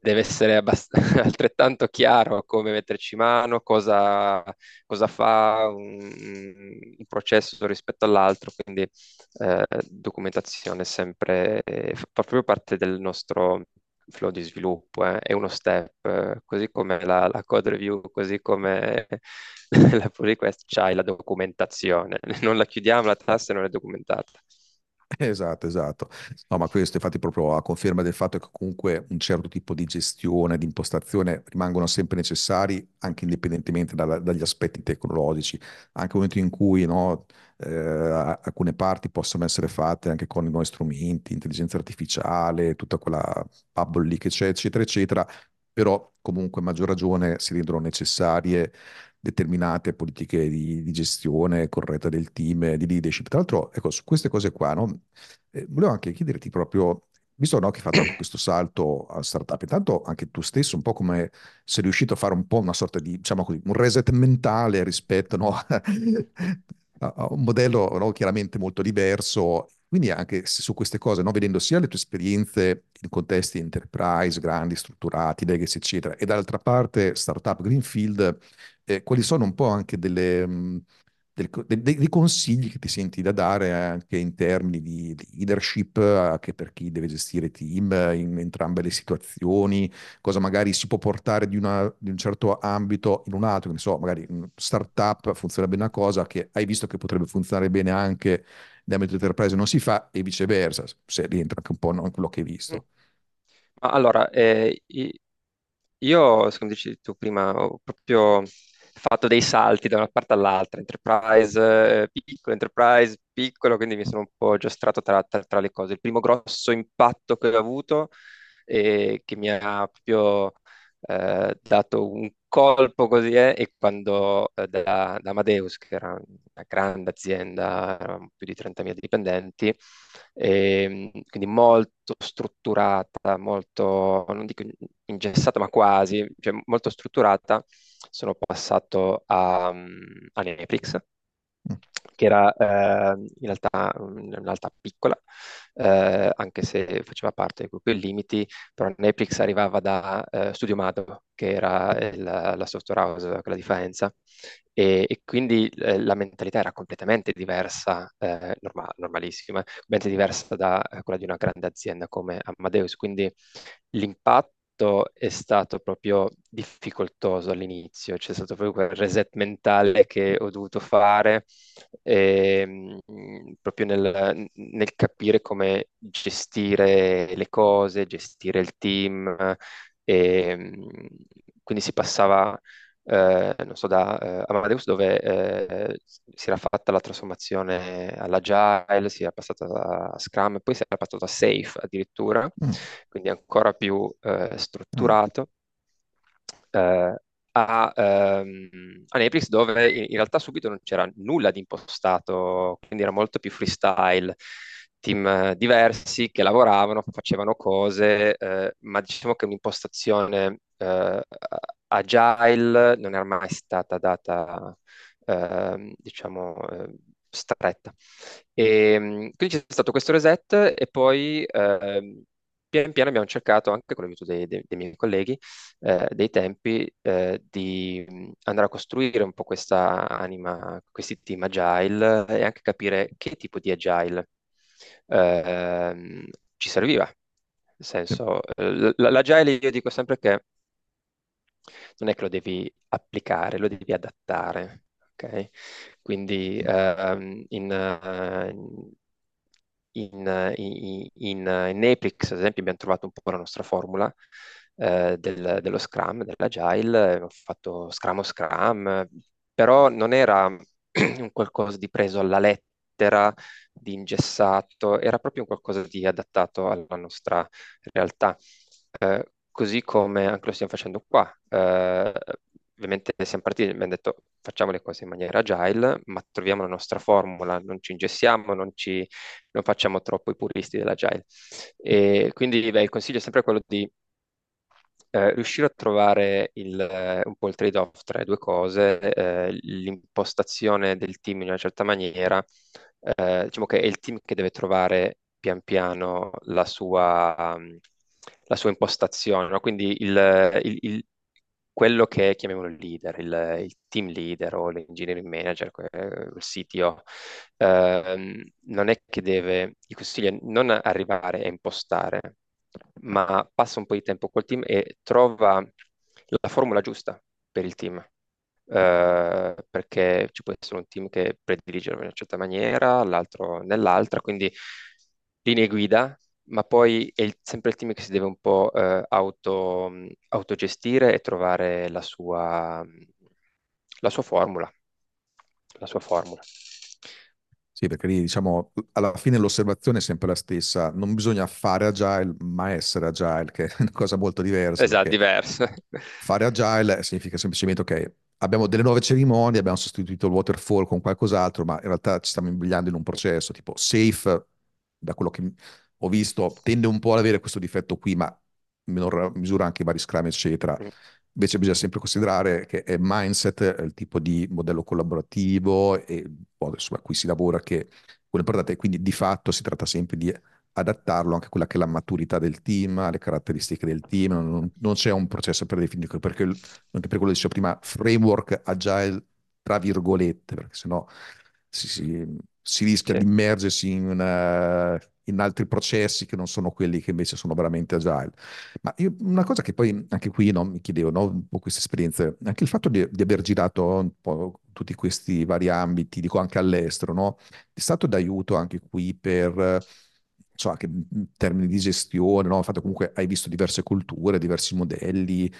deve essere <laughs> altrettanto chiaro come metterci mano, cosa, cosa fa un, un, processo rispetto all'altro, quindi eh, documentazione sempre fa proprio parte del nostro flow di sviluppo, eh, è uno step, eh, così come la, la, code review, così come <laughs> la pull request, c'hai la documentazione, non la chiudiamo la tassa e non è documentata. Esatto, esatto. No, ma questo infatti proprio a conferma del fatto che comunque un certo tipo di gestione, di impostazione rimangono sempre necessari, anche indipendentemente dalla- dagli aspetti tecnologici, anche nel momento in cui no, eh, alcune parti possono essere fatte anche con i nuovi strumenti, intelligenza artificiale, tutta quella bubble lì che c'è, eccetera, eccetera, però comunque a maggior ragione si rendono necessarie determinate politiche di, di, gestione corretta del team, di leadership. Tra l'altro, ecco, su queste cose qua, no, eh, volevo anche chiederti proprio, visto no, che hai fatto questo salto a startup, intanto anche tu stesso, un po' come sei riuscito a fare un po' una sorta di, diciamo così, un reset mentale rispetto no, <laughs> a un modello no, chiaramente molto diverso quindi anche su queste cose, vedendo sia le tue esperienze in contesti enterprise, grandi, strutturati, legacy, eccetera, e dall'altra parte startup Greenfield, eh, quali sono un po' anche delle, mh, del, dei, dei, consigli che ti senti da dare anche in termini di, leadership, anche per chi deve gestire team in entrambe le situazioni, cosa magari si può portare di, una, di un certo ambito in un altro, ne so, magari startup funziona bene una cosa che hai visto che potrebbe funzionare bene anche nell'ambito enterprise non si fa e viceversa, se rientra anche un po' in quello che hai visto. Allora, eh, io, come dicevi tu prima, ho proprio fatto dei salti da una parte all'altra, enterprise eh, piccolo, enterprise piccolo, quindi mi sono un po' giostrato tra, tra, tra le cose. Il primo grosso impatto che ho avuto e che mi ha proprio eh, dato un colpo così è, e quando eh, da, da, Amadeus, che era una grande azienda, eravamo più di 30.000 dipendenti, e, ehm, quindi molto strutturata, molto, non dico ingessata, ma quasi, cioè molto strutturata, sono passato a, a Netflix Mm. che era eh, in realtà una realtà piccola, eh, anche se faceva parte del gruppo Illimiti, però Netflix arrivava da eh, Studio Mado, che era il- la software house, quella di Faenza, e, e quindi eh, la mentalità era completamente diversa, eh, norma- normalissima, completamente diversa da eh, quella di una grande azienda come Amadeus, quindi l'impatto è stato proprio difficoltoso all'inizio, c'è stato proprio quel reset mentale che ho dovuto fare ehm, proprio nel, nel capire come gestire le cose, gestire il team, e, quindi si passava eh, non so, da eh, Amadeus dove eh, si era fatta la trasformazione all'agile, si era passata a Scrum e poi si era passato a Safe addirittura, Mm. quindi ancora più eh, strutturato. eh, a, ehm, a Netflix dove in, in realtà subito non c'era nulla di impostato, quindi era molto più freestyle, team eh, diversi che lavoravano, facevano cose, eh, ma diciamo che un'impostazione eh, agile non era mai stata data, ehm, diciamo, eh, stretta. E, mh, quindi c'è stato questo reset e poi ehm, pian piano abbiamo cercato, anche con l'aiuto dei, dei- dei miei colleghi, eh, dei tempi, eh, di andare a costruire un po' questa anima, questi team agile e anche capire che tipo di agile ehm, ci serviva. Nel senso, eh, l'agile io dico sempre che non è che lo devi applicare, lo devi adattare. ok? Quindi ehm, in, in, in, in, eh, in Apex, ad esempio, abbiamo trovato un po' la nostra formula eh, del- dello Scrum, dell'Agile, abbiamo fatto Scrum o Scrum, però non era <clears throat> un qualcosa di preso alla lettera, di ingessato, era proprio un qualcosa di adattato alla nostra realtà. Eh, così come anche lo stiamo facendo qua. Eh, ovviamente siamo partiti, abbiamo detto facciamo le cose in maniera agile, ma troviamo la nostra formula, non ci ingessiamo, non, ci, non facciamo troppo i puristi dell'agile. E quindi beh, il consiglio è sempre quello di eh, riuscire a trovare il, un po' il trade-off tra le due cose, eh, l'impostazione del team in una certa maniera, eh, diciamo che è il team che deve trovare pian piano la sua, mm, la sua impostazione, no? Quindi il, il- il- quello che chiamiamolo leader, il, team leader o l'engineering manager, eh, il CTO, ehm, non è che deve, il consiglio non arrivare a impostare, ma passa un po' di tempo col team e trova la formula giusta per il team. Eh, perché ci può essere un team che predilige in una certa maniera, l'altro nell'altra, quindi linee guida, ma poi è il- sempre il team che si deve un po' eh, auto, autogestire e trovare la sua, la sua formula, la sua formula. sì, perché lì diciamo alla fine l'osservazione è sempre la stessa. Non bisogna fare agile, ma essere agile, che è una cosa molto diversa, Esatto, diverso. fare agile significa semplicemente ok, abbiamo delle nuove cerimonie, abbiamo sostituito il waterfall con qualcos'altro, ma in realtà ci stiamo imbrigliando in un processo, tipo safe, da quello che ho visto, tende un po' ad avere questo difetto qui, ma in minor misura anche i vari Scrum, eccetera. Invece bisogna sempre considerare che è mindset, è il tipo di modello collaborativo e po' su cui si lavora che quello importante quindi di fatto si tratta sempre di adattarlo anche a quella che è la maturità del team, alle caratteristiche del team, non, non c'è un processo predefinito, perché anche per quello che dicevo prima, framework agile tra virgolette, perché sennò si, si, si rischia Sì, di immergersi in, eh, in altri processi che non sono quelli che invece sono veramente agile. Ma io, una cosa che poi anche qui no, mi chiedevo, no, un po' queste esperienze, anche il fatto di, di aver girato un po' tutti questi vari ambiti, dico anche all'estero, no? È stato d'aiuto anche qui per, so, anche in termini di gestione, no? Il fatto comunque hai visto diverse culture, diversi modelli,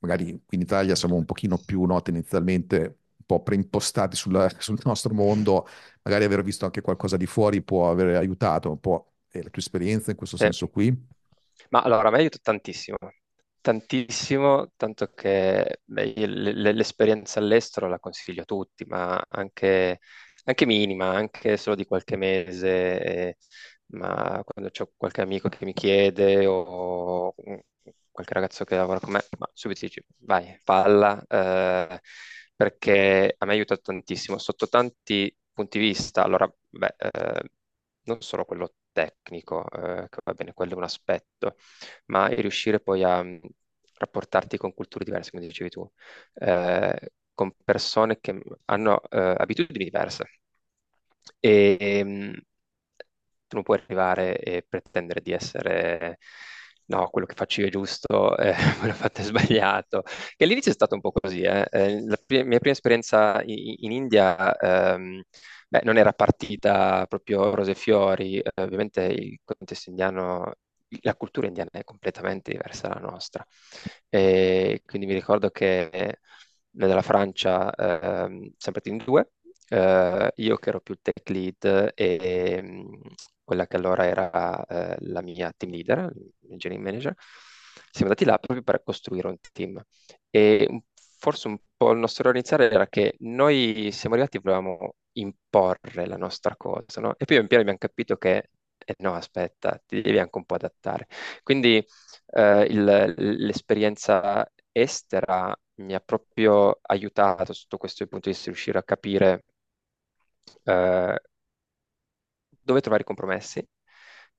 magari qui in Italia siamo un pochino più, no, tendenzialmente po' preimpostati sulla- sul nostro mondo, magari aver visto anche qualcosa di fuori può aver aiutato un po' eh, la tua esperienza in questo sì. senso qui. Ma allora, a me aiuta tantissimo, tantissimo, tanto che beh, l'esperienza all'estero la consiglio a tutti, ma anche, anche minima, anche solo di qualche mese, eh, ma quando c'ho qualche amico che mi chiede o qualche ragazzo che lavora con me, ma subito dici, vai, falla, eh, perché a me aiuta tantissimo, sotto tanti punti di vista, allora, beh, eh, non solo quello tecnico, eh, che va bene, quello è un aspetto, ma riuscire poi a mm, rapportarti con culture diverse, come dicevi tu, eh, con persone che hanno eh, abitudini diverse. E mm, tu non puoi arrivare e pretendere di essere no, quello che faccio io è giusto, <laughs> eh, quello fatto è sbagliato. Che all'inizio è stato un po' così. Eh. Eh, la mia prima esperienza in, in India ehm, beh, non era partita proprio rose e fiori. Eh, ovviamente il contesto indiano, la cultura indiana è completamente diversa dalla nostra. E quindi mi ricordo che dalla Francia ehm, siamo partiti in due. Eh, io che ero più tech lead e quella che allora era eh, la mia team leader, engineering manager, siamo andati là proprio per costruire un team. E forse un po' il nostro errore iniziale era che noi siamo arrivati e volevamo imporre la nostra cosa, no? E poi pian piano abbiamo capito che eh, no, aspetta, ti devi anche un po' adattare. Quindi eh, il- l'esperienza estera mi ha proprio aiutato sotto questo punto di vista, riuscire a capire eh, dove trovare i compromessi,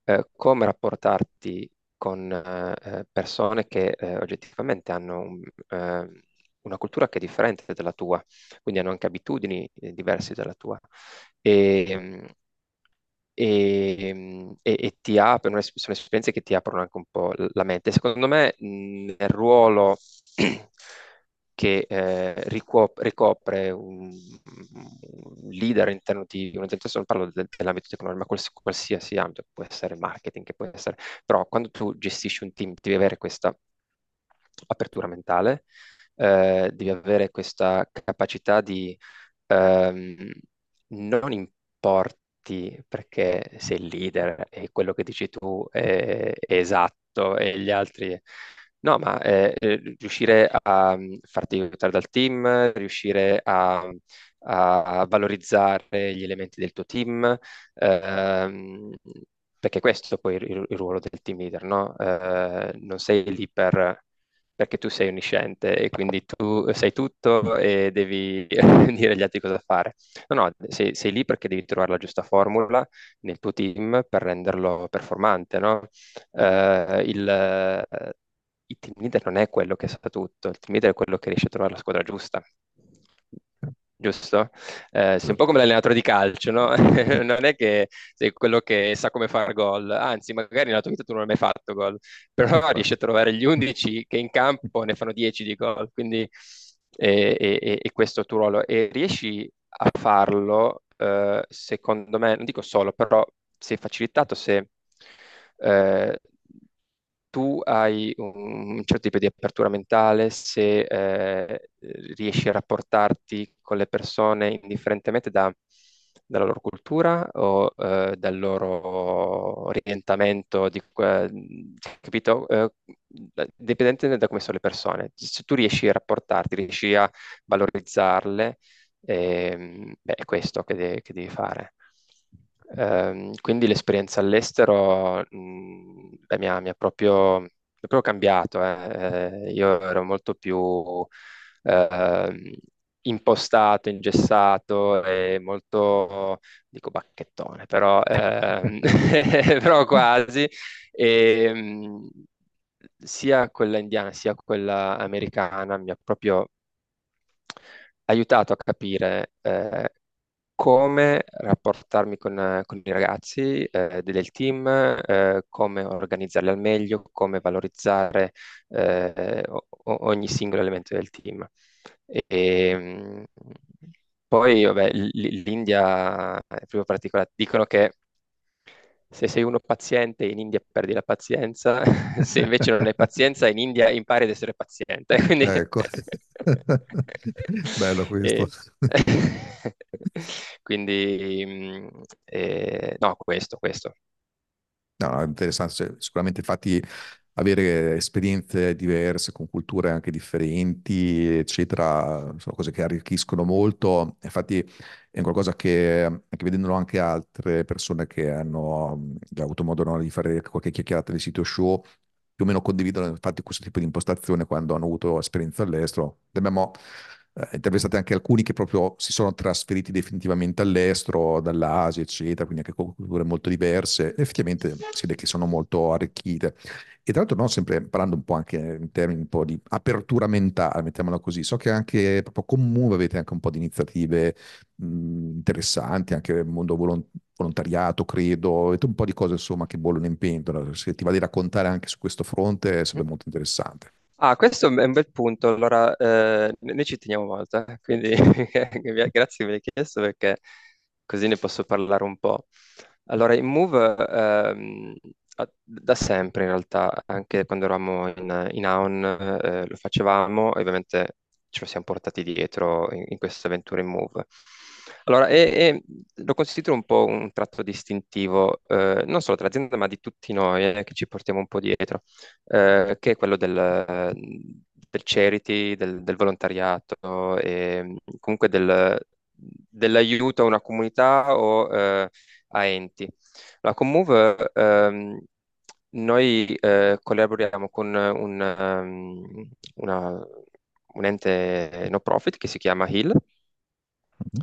eh, come rapportarti con eh, persone che eh, oggettivamente hanno un, eh, una cultura che è differente dalla tua, quindi hanno anche abitudini eh, diverse dalla tua. E, e, e, e ti aprono, sono esperienze che ti aprono anche un po' la mente. Secondo me, nel ruolo <clears throat> che eh, ricopre, un, leader all'interno di un'azienda, non parlo de, dell'ambito tecnologico, ma quals, qualsiasi ambito, può essere marketing, che può essere, però quando tu gestisci un team devi avere questa apertura mentale, eh, devi avere questa capacità di ehm, non importi perché sei il leader e quello che dici tu è, è esatto e gli altri No, ma eh, eh, riuscire a mm, farti aiutare dal team, riuscire a, a valorizzare gli elementi del tuo team, ehm, perché questo poi è il, il ruolo del team leader, no? Eh, non sei lì per, perché tu sei onnisciente e quindi tu sai tutto e devi <laughs> dire agli altri cosa fare. No, no, sei, sei lì perché devi trovare la giusta formula nel tuo team per renderlo performante, no? Eh, il, il team leader non è quello che sa tutto, il team leader è quello che riesce a trovare la squadra giusta. Giusto? Eh, sei un po' come l'allenatore di calcio, no? <laughs> non è che sei quello che sa come fare gol, anzi, magari nella tua vita tu non hai mai fatto gol, però riesci a trovare gli 11 che in campo ne fanno 10 di gol, quindi è, è, è questo il tuo ruolo e riesci a farlo, eh, secondo me, non dico solo, però sei facilitato se eh, tu hai un certo tipo di apertura mentale, se eh, riesci a rapportarti con le persone indifferentemente da, dalla loro cultura o eh, dal loro orientamento, di, capito? Eh, dipendente da come sono le persone. Se tu riesci a rapportarti, riesci a valorizzarle, ehm, beh, è questo che, de- che devi fare. Ehm, quindi l'esperienza all'estero mh, mm, beh, mi ha, mi ha proprio, cambiato. eh. Eh, io ero molto più ehm, impostato, ingessato e molto, dico bacchettone, però, ehm, <laughs> però quasi. E, mh, sia quella indiana sia quella americana mi ha proprio aiutato a capire eh, come rapportarmi con, con i ragazzi eh, del team, eh, come organizzarli al meglio, come valorizzare eh, ogni singolo elemento del team. E, e poi, vabbè, l'India è proprio particolare. Dicono che se sei uno paziente in India perdi la pazienza, <laughs> se invece non hai pazienza in India impari ad essere paziente. <laughs> Quindi... Ecco, <laughs> bello questo. E... <laughs> Quindi, mm, eh, no, questo, questo. No, interessante, sicuramente infatti avere esperienze diverse, con culture anche differenti, eccetera, sono cose che arricchiscono molto. Infatti è qualcosa che, anche vedendolo anche altre persone che hanno già avuto modo no, di fare qualche chiacchierata nel sito show, più o meno condividono infatti questo tipo di impostazione quando hanno avuto esperienze all'estero. Abbiamo eh, intervistate anche alcuni che proprio si sono trasferiti definitivamente all'estero, dall'Asia, eccetera, quindi anche con culture molto diverse. Effettivamente si vede che sono molto arricchite. E tra l'altro, no, sempre parlando un po' anche in termini un po' di apertura mentale, mettiamola così, so che anche proprio con Move avete anche un po' di iniziative mh, interessanti, anche nel mondo volon- volontariato, credo, avete un po' di cose insomma che bollono in pentola. Se ti va di raccontare anche su questo fronte, sarebbe molto interessante. Ah, questo è un bel punto. Allora, eh, noi ci teniamo molto, eh, quindi <laughs> grazie che me l'hai chiesto perché così ne posso parlare un po'. Allora, in Move, ehm, da sempre in realtà, anche quando eravamo in, in Aon, eh, lo facevamo, e ovviamente ce lo siamo portati dietro in, in questa avventura in Move. Allora, e, e lo considero un po' un tratto distintivo, eh, non solo dell'azienda, ma di tutti noi eh, che ci portiamo un po' dietro, eh, che è quello del, del charity, del, del volontariato e comunque del, dell'aiuto a una comunità o eh, a enti. La Comove ehm, noi eh, collaboriamo con un, um, una, un ente no profit che si chiama HIL, Mhm.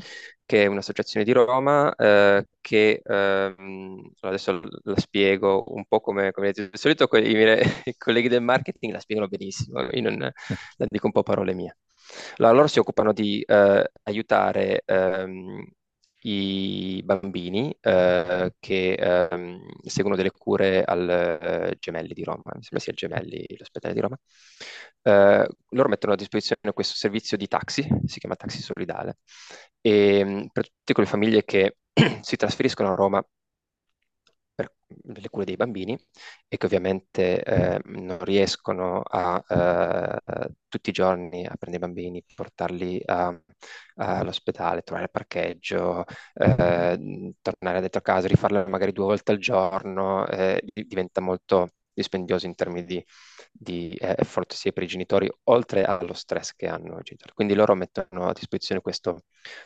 Che è un'associazione di Roma eh, che ehm, adesso la spiego un po' come, come di solito i miei <laughs> i colleghi del marketing la spiegano benissimo, io non, la dico un po' parole mie. Allora, loro si occupano di eh, aiutare ehm, i bambini eh, che ehm, seguono delle cure al eh, Gemelli di Roma, mi sembra sia il Gemelli, l'ospedale di Roma. Eh, loro mettono a disposizione questo servizio di taxi, si chiama Taxi Solidale, e mh, per tutte quelle famiglie che <clears throat> si trasferiscono a Roma per le cure dei bambini e che ovviamente eh, non riescono a eh, tutti i giorni a prendere i bambini, portarli a, all'ospedale, trovare il parcheggio, eh, tornare dentro casa, rifarlo magari due volte al giorno, eh, diventa molto dispendioso in termini di, di eh, effort sia per i genitori, oltre allo stress che hanno i genitori. Quindi loro mettono a disposizione questo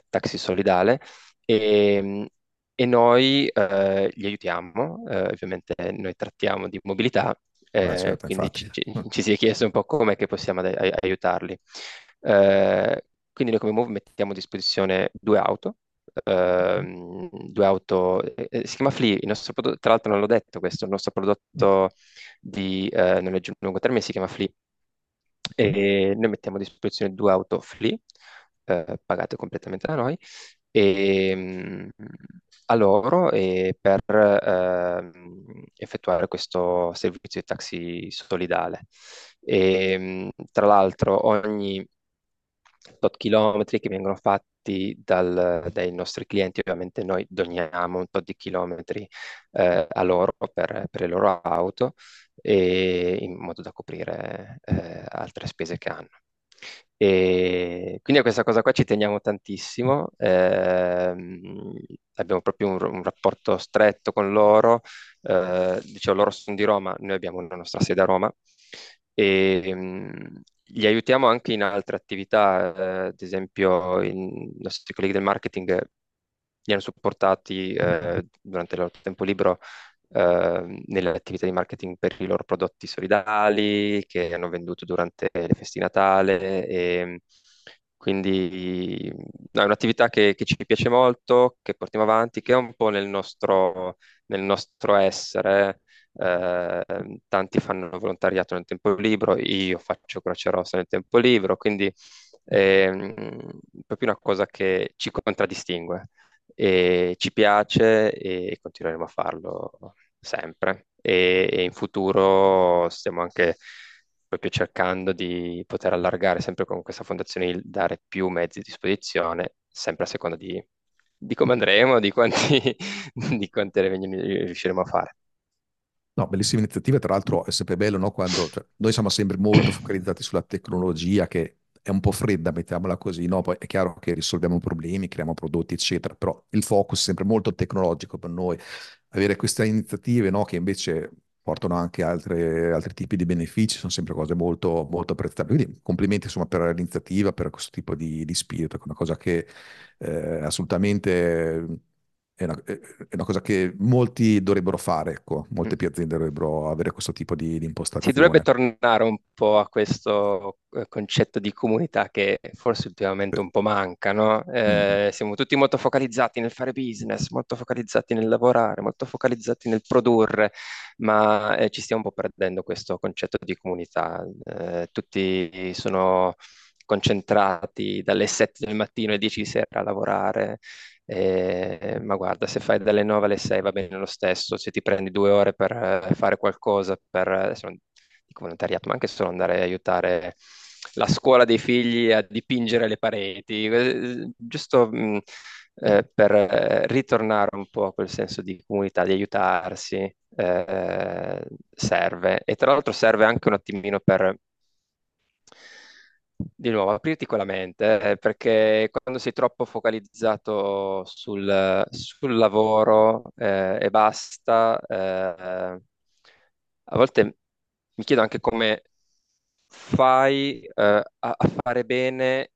taxi solidale e, e noi eh, li aiutiamo, eh, ovviamente noi trattiamo di mobilità, eh, certo, quindi ci, ci- ci si è chiesto un po' come possiamo ai- ai- aiutarli. Eh, quindi noi come Move mettiamo a disposizione due auto, ehm, due auto, eh, eh, si chiama Flea, il nostro prodotto, tra l'altro non l'ho detto questo, il nostro prodotto di eh, noleggio a lungo termine si chiama Mhm. e noi mettiamo a disposizione due auto Flea, eh, pagate completamente da noi, e, mh, a loro e per ehm, effettuare questo servizio di taxi solidale. E, mh, tra l'altro ogni tot chilometri che vengono fatti dal- dai nostri clienti, ovviamente noi doniamo un tot di chilometri eh, a loro per, per le loro auto e in modo da coprire eh, altre spese che hanno. E quindi a questa cosa qua ci teniamo tantissimo, ehm, abbiamo proprio un, un rapporto stretto con loro, eh, dicevo loro sono di Roma, noi abbiamo la nostra sede a Roma. E mh, li aiutiamo anche in altre attività, eh, ad esempio i nostri colleghi del marketing li hanno supportati eh, durante il loro tempo libero eh, nelle attività di marketing per i loro prodotti solidali che hanno venduto durante le feste di Natale. E quindi no, è un'attività che, che ci piace molto, che portiamo avanti, che è un po' nel nostro, nel nostro essere. Eh, tanti fanno volontariato nel tempo libero, io faccio Croce Rossa nel tempo libero, quindi è mm, proprio una cosa che ci contraddistingue e ci piace e continueremo a farlo sempre. E, e in futuro stiamo anche proprio cercando di poter allargare sempre con questa fondazione, dare più mezzi a disposizione, sempre a seconda di, di come andremo, di quanti, <laughs> di quante reunioni riusciremo a fare. No, bellissima iniziativa, tra l'altro è sempre bello, no? Quando, cioè, noi siamo sempre molto focalizzati sulla tecnologia che è un po' fredda, mettiamola così, no? Poi è chiaro che risolviamo problemi, creiamo prodotti, eccetera, però il focus è sempre molto tecnologico per noi. Avere queste iniziative, no? Che invece portano anche altre, altri tipi di benefici, sono sempre cose molto, molto apprezzabili. Quindi complimenti, insomma, per l'iniziativa, per questo tipo di, di spirito, è una cosa che eh, assolutamente è una, è una cosa che molti dovrebbero fare, ecco, Mm. molte più aziende dovrebbero avere questo tipo di, di Si dovrebbe impostazione. tornare un po' a questo eh, concetto di comunità che forse ultimamente un po' manca, no? Mm, Eh, siamo tutti molto focalizzati nel fare business, molto focalizzati nel lavorare, molto focalizzati nel produrre, ma eh, ci stiamo un po' perdendo questo concetto di comunità. Eh, tutti sono concentrati dalle 7 del mattino alle 10 di sera a lavorare. Eh, ma guarda, se fai dalle 9 alle 6 va bene lo stesso, se ti prendi due ore per eh, fare qualcosa, per, non dico volontariato, ma anche solo andare a aiutare la scuola dei figli a dipingere le pareti, eh, giusto mh, eh, per eh, ritornare un po' a quel senso di comunità, di aiutarsi, eh, serve. E tra l'altro serve anche un attimino per di nuovo, aprirti quella mente, eh, perché quando sei troppo focalizzato sul, sul lavoro eh, e basta, eh, a volte mi chiedo anche come fai eh, a, a fare bene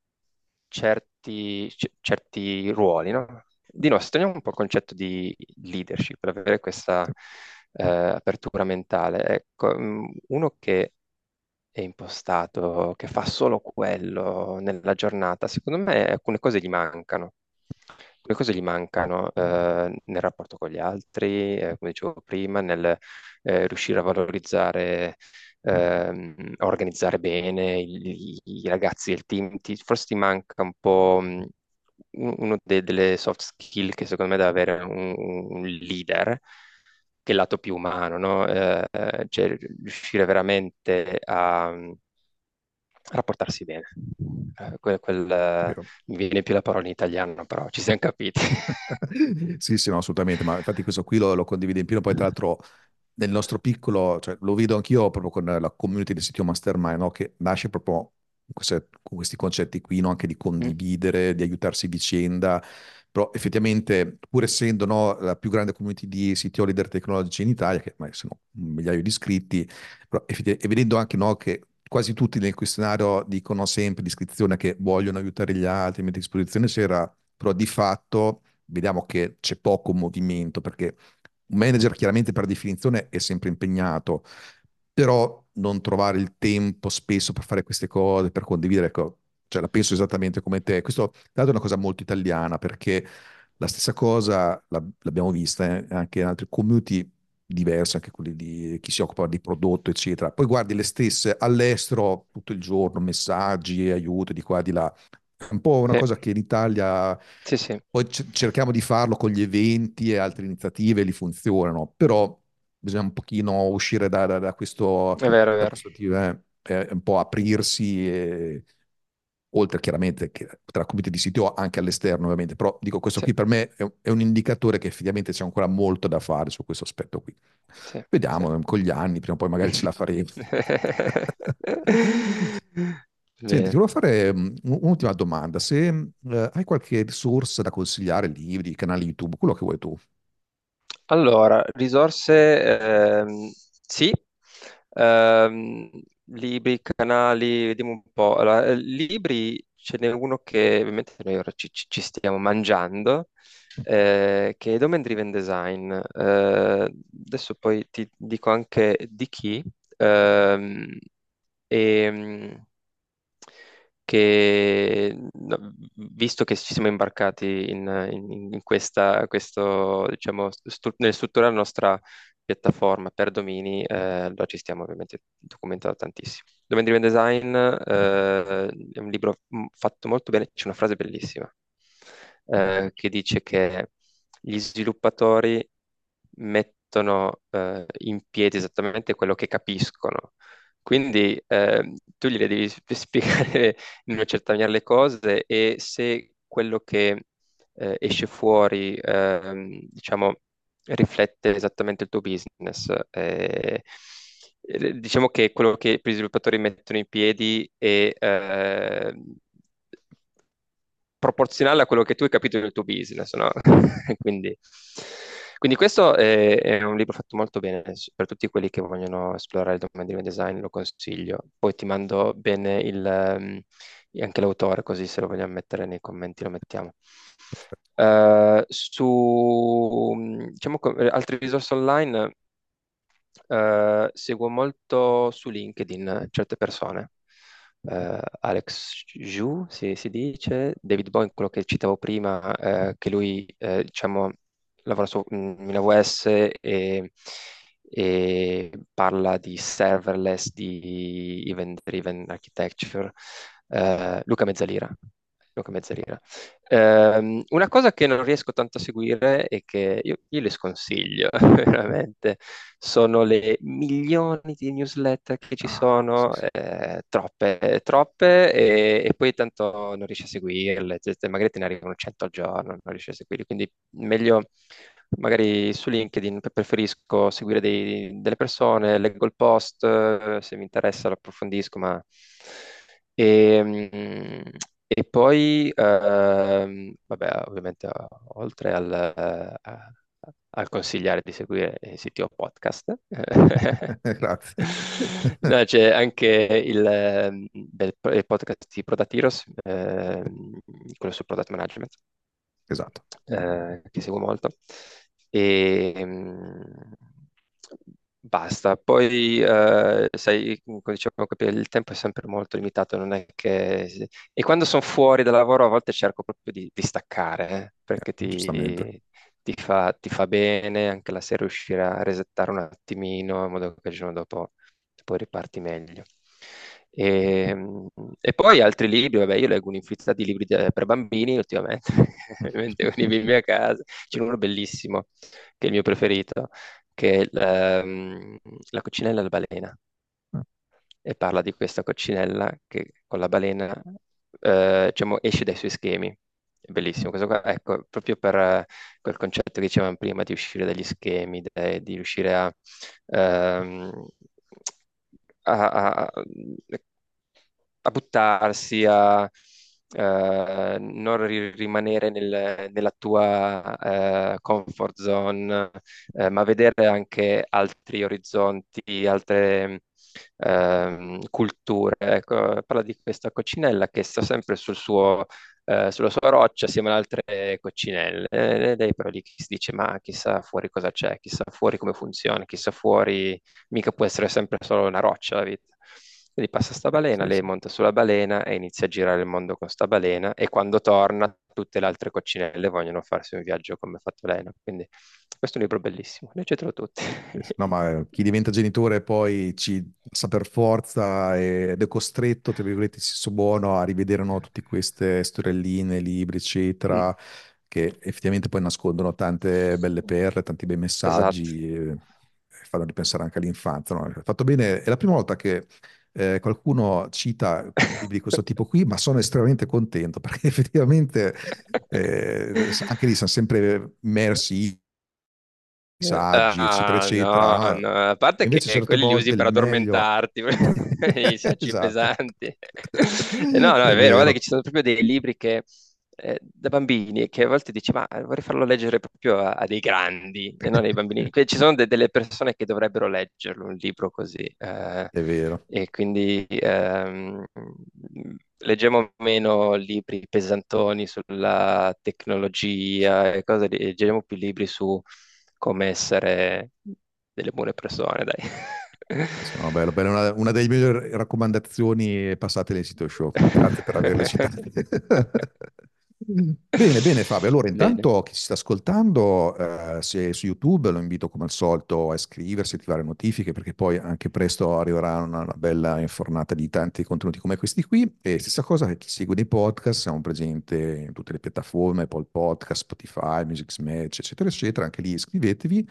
certi, c- certi ruoli, no? Di nuovo, torniamo un po' al concetto di leadership, per avere questa eh, apertura mentale. Ecco, mm, uno che è impostato, che fa solo quello nella giornata, secondo me alcune cose gli mancano. Alcune cose gli mancano eh, nel rapporto con gli altri, eh, come dicevo prima, nel eh, riuscire a valorizzare, ehm, a organizzare bene i, i ragazzi del team. Ti- forse ti manca un po' un- uno de- delle soft skill che secondo me deve avere un, un leader, che il lato più umano, no? Eh, cioè riuscire veramente a, a rapportarsi bene. Eh, quel- quel, mi viene più la parola in italiano, però ci siamo capiti. <laughs> Sì, sì, no, assolutamente, ma infatti questo qui lo, lo condivido in pieno, poi tra l'altro nel nostro piccolo, cioè, lo vedo anch'io proprio con la community del sito Mastermind, no? Che nasce proprio con, questi concetti qui, no? Anche di Mm, condividere, di aiutarsi vicenda, però effettivamente, pur essendo no, la più grande community di CTO leader tecnologici in Italia, che ormai sono un migliaio di iscritti, però e vedendo anche no, che quasi tutti nel questionario dicono sempre l'iscrizione che vogliono aiutare gli altri, mettere a disposizione, c'era, però di fatto vediamo che c'è poco movimento perché un manager chiaramente per definizione è sempre impegnato, però non trovare il tempo spesso per fare queste cose, per condividere, ecco, cioè la penso esattamente come te. Questo, l'altro, è una cosa molto italiana perché la stessa cosa la- l'abbiamo vista eh, anche in altre community diverse, anche quelli di chi si occupa di prodotto, eccetera. Poi guardi le stesse all'estero tutto il giorno, messaggi, aiuto di qua, di là. È un po' una Sì, cosa che in Italia sì, sì, poi c- cerchiamo di farlo con gli eventi e altre iniziative, li funzionano, però bisogna un pochino uscire da, da- da questo, è vero, è vero. questo eh, eh, un po' aprirsi, e- oltre chiaramente che tra community di sito anche all'esterno ovviamente, però dico questo Sì, qui per me è, un è un indicatore che effettivamente c'è ancora molto da fare su questo aspetto qui. sì, sì. Vediamo, eh, con gli anni, prima o poi magari ce la faremo. <laughs> Senti, volevo fare mm, un'ultima domanda. Se eh, hai qualche risorsa da consigliare, libri, canali YouTube, quello che vuoi tu. Allora, risorse, ehm, sì, Ehm, libri, canali, vediamo un po'. Allora, eh, libri ce n'è uno che ovviamente noi ora ci, ci- stiamo mangiando, <laughs> eh, che è Domain Driven Design. Eh, adesso poi ti dico anche di chi. Ehm, e, che visto che ci siamo imbarcati in, in- in questa, questo, diciamo, stu- nel strutturare la nostra piattaforma per domini, eh, allora ci stiamo ovviamente documentando tantissimo. Domain Driven Design, eh, è un libro mm, fatto molto bene, c'è una frase bellissima, eh, che dice che gli sviluppatori mettono eh, in piedi esattamente quello che capiscono. Quindi eh, tu gliele devi sp- <laughs> spiegare in una certa maniera le cose e se quello che eh, esce fuori, ehm, diciamo, riflette esattamente il tuo business. eh, eh, diciamo che quello che i sviluppatori mettono in piedi è eh, proporzionale a quello che tu hai capito del tuo business, no? <laughs> Quindi, quindi questo è, è un libro fatto molto bene per tutti quelli che vogliono esplorare il domain driven design, lo consiglio. Poi ti mando bene il, ehm, anche l'autore, così se lo vogliamo mettere nei commenti lo mettiamo. Uh, su diciamo, altri risorse online uh, seguo molto su LinkedIn certe persone. Uh, Alex Ju si, si, dice, David Boyne, quello che citavo prima, che lui diciamo, lavora su in AWS e, e parla di serverless, di event-driven architecture. Luca Mezzalira, Luca Mezzalira. Um, una cosa che non riesco tanto a seguire e che io, io le sconsiglio <laughs> veramente. Sono le milioni di newsletter che ci ah, sono, eh, troppe, troppe, e, e, poi tanto non riesci a seguirle, magari te ne arrivano 100 al giorno, non riesci a seguirle, quindi meglio magari su LinkedIn preferisco seguire dei, delle persone, leggo il post, se mi interessa lo approfondisco, ma... E, ehm, e poi, ehm, vabbè, ovviamente oltre al, eh, al consigliare di seguire il CTO Podcast, <laughs> Grazie. <laughs> no, c'è anche il, ehm, il podcast di Product Heroes, eh, quello su Product Management, Esatto. eh, che seguo molto. E, ehm, basta. Poi, eh, sai, come dicevamo, il tempo è sempre molto limitato, non è che... E quando sono fuori dal lavoro a volte cerco proprio di, di staccare, eh, perché ti, ti, fa, ti fa bene anche la sera riuscire a resettare un attimino, in modo che il giorno dopo poi riparti meglio. E, ehm, e, poi altri libri, vabbè, io leggo un'infinità di libri per bambini ultimamente, <laughs> ovviamente con i bimbi a casa. C'è uno bellissimo, che è il mio preferito, che è la, ehm, la coccinella alla balena. Mm. E parla di questa coccinella che con la balena eh, diciamo, esce dai suoi schemi. È bellissimo. Questo qua, ecco, proprio per uh, quel concetto che dicevamo prima di uscire dagli schemi, de, di riuscire a, um, a, a, a buttarsi, a, Uh, non ri- rimanere nel, nella tua uh, comfort zone, uh, ma vedere anche altri orizzonti, altre ehm, culture. Ecco, parla di questa coccinella che sta sempre sul suo, sulla sua roccia assieme ad altre coccinelle. E lei però lì si dice, ma chissà fuori cosa c'è, chissà fuori come funziona, chissà fuori, mica può essere sempre solo una roccia la vita. Quindi passa sta balena, lei monta sulla balena e inizia a girare il mondo con sta balena e quando torna tutte le altre coccinelle vogliono farsi un viaggio come ha fatto lei. No? Quindi questo è un libro bellissimo, leggetelo tutti. No, ma eh, chi diventa genitore poi ci sa per forza ed è costretto, tra virgolette, senso buono, a rivedere no, tutte queste storielline, libri, eccetera, mm. che effettivamente poi nascondono tante belle perle, tanti bei messaggi esatto. e fanno ripensare anche all'infanzia. No? Fatto bene, è la prima volta che eh, qualcuno cita libri di questo tipo qui, ma sono estremamente contento perché <laughs> effettivamente eh, anche lì sono sempre immersi i saggi, ah, eccetera, eccetera. No, no. A parte Invece che quelli li usi per addormentarti, <laughs> <laughs> i saggi esatto. pesanti. Eh, no, no, è, è vero, guarda che ci sono proprio dei libri che eh, da bambini che a volte dici ma vorrei farlo leggere proprio a, a dei grandi e non ai bambini. <laughs> Ci sono de- delle persone che dovrebbero leggerlo, un libro così. Eh, È vero. E quindi ehm, leggiamo meno libri pesantoni sulla tecnologia e cose, leggiamo più libri su come essere delle buone persone, dai. No, bello, bello. Una, una, delle migliori raccomandazioni passate nel sito show. Grazie per averle citate. <laughs> Bene, bene Fabio. Allora, intanto bene. chi si sta ascoltando, eh, se è su YouTube, lo invito come al solito a iscriversi, attivare notifiche, perché poi anche presto arriverà una, una bella infornata di tanti contenuti come questi qui. E stessa cosa per chi segue dei podcast, siamo presenti in tutte le piattaforme, Apple Podcast, Spotify, Music Match, eccetera, eccetera. Anche lì iscrivetevi.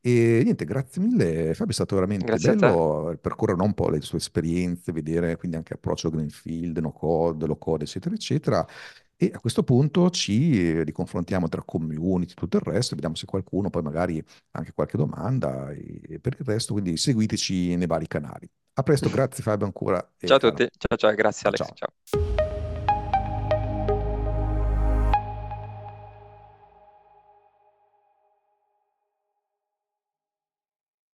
E niente, grazie mille Fabio, è stato veramente grazie bello percorrere un po' le sue esperienze, vedere quindi anche approccio Greenfield, no code, low code, eccetera, eccetera. E a questo punto ci riconfrontiamo tra community e tutto il resto, vediamo se qualcuno poi magari ha anche qualche domanda e per il resto, quindi seguiteci nei vari canali. A presto, <laughs> grazie Fabio ancora. Ciao a tutti, ciao ciao, grazie Alex. Ciao. ciao.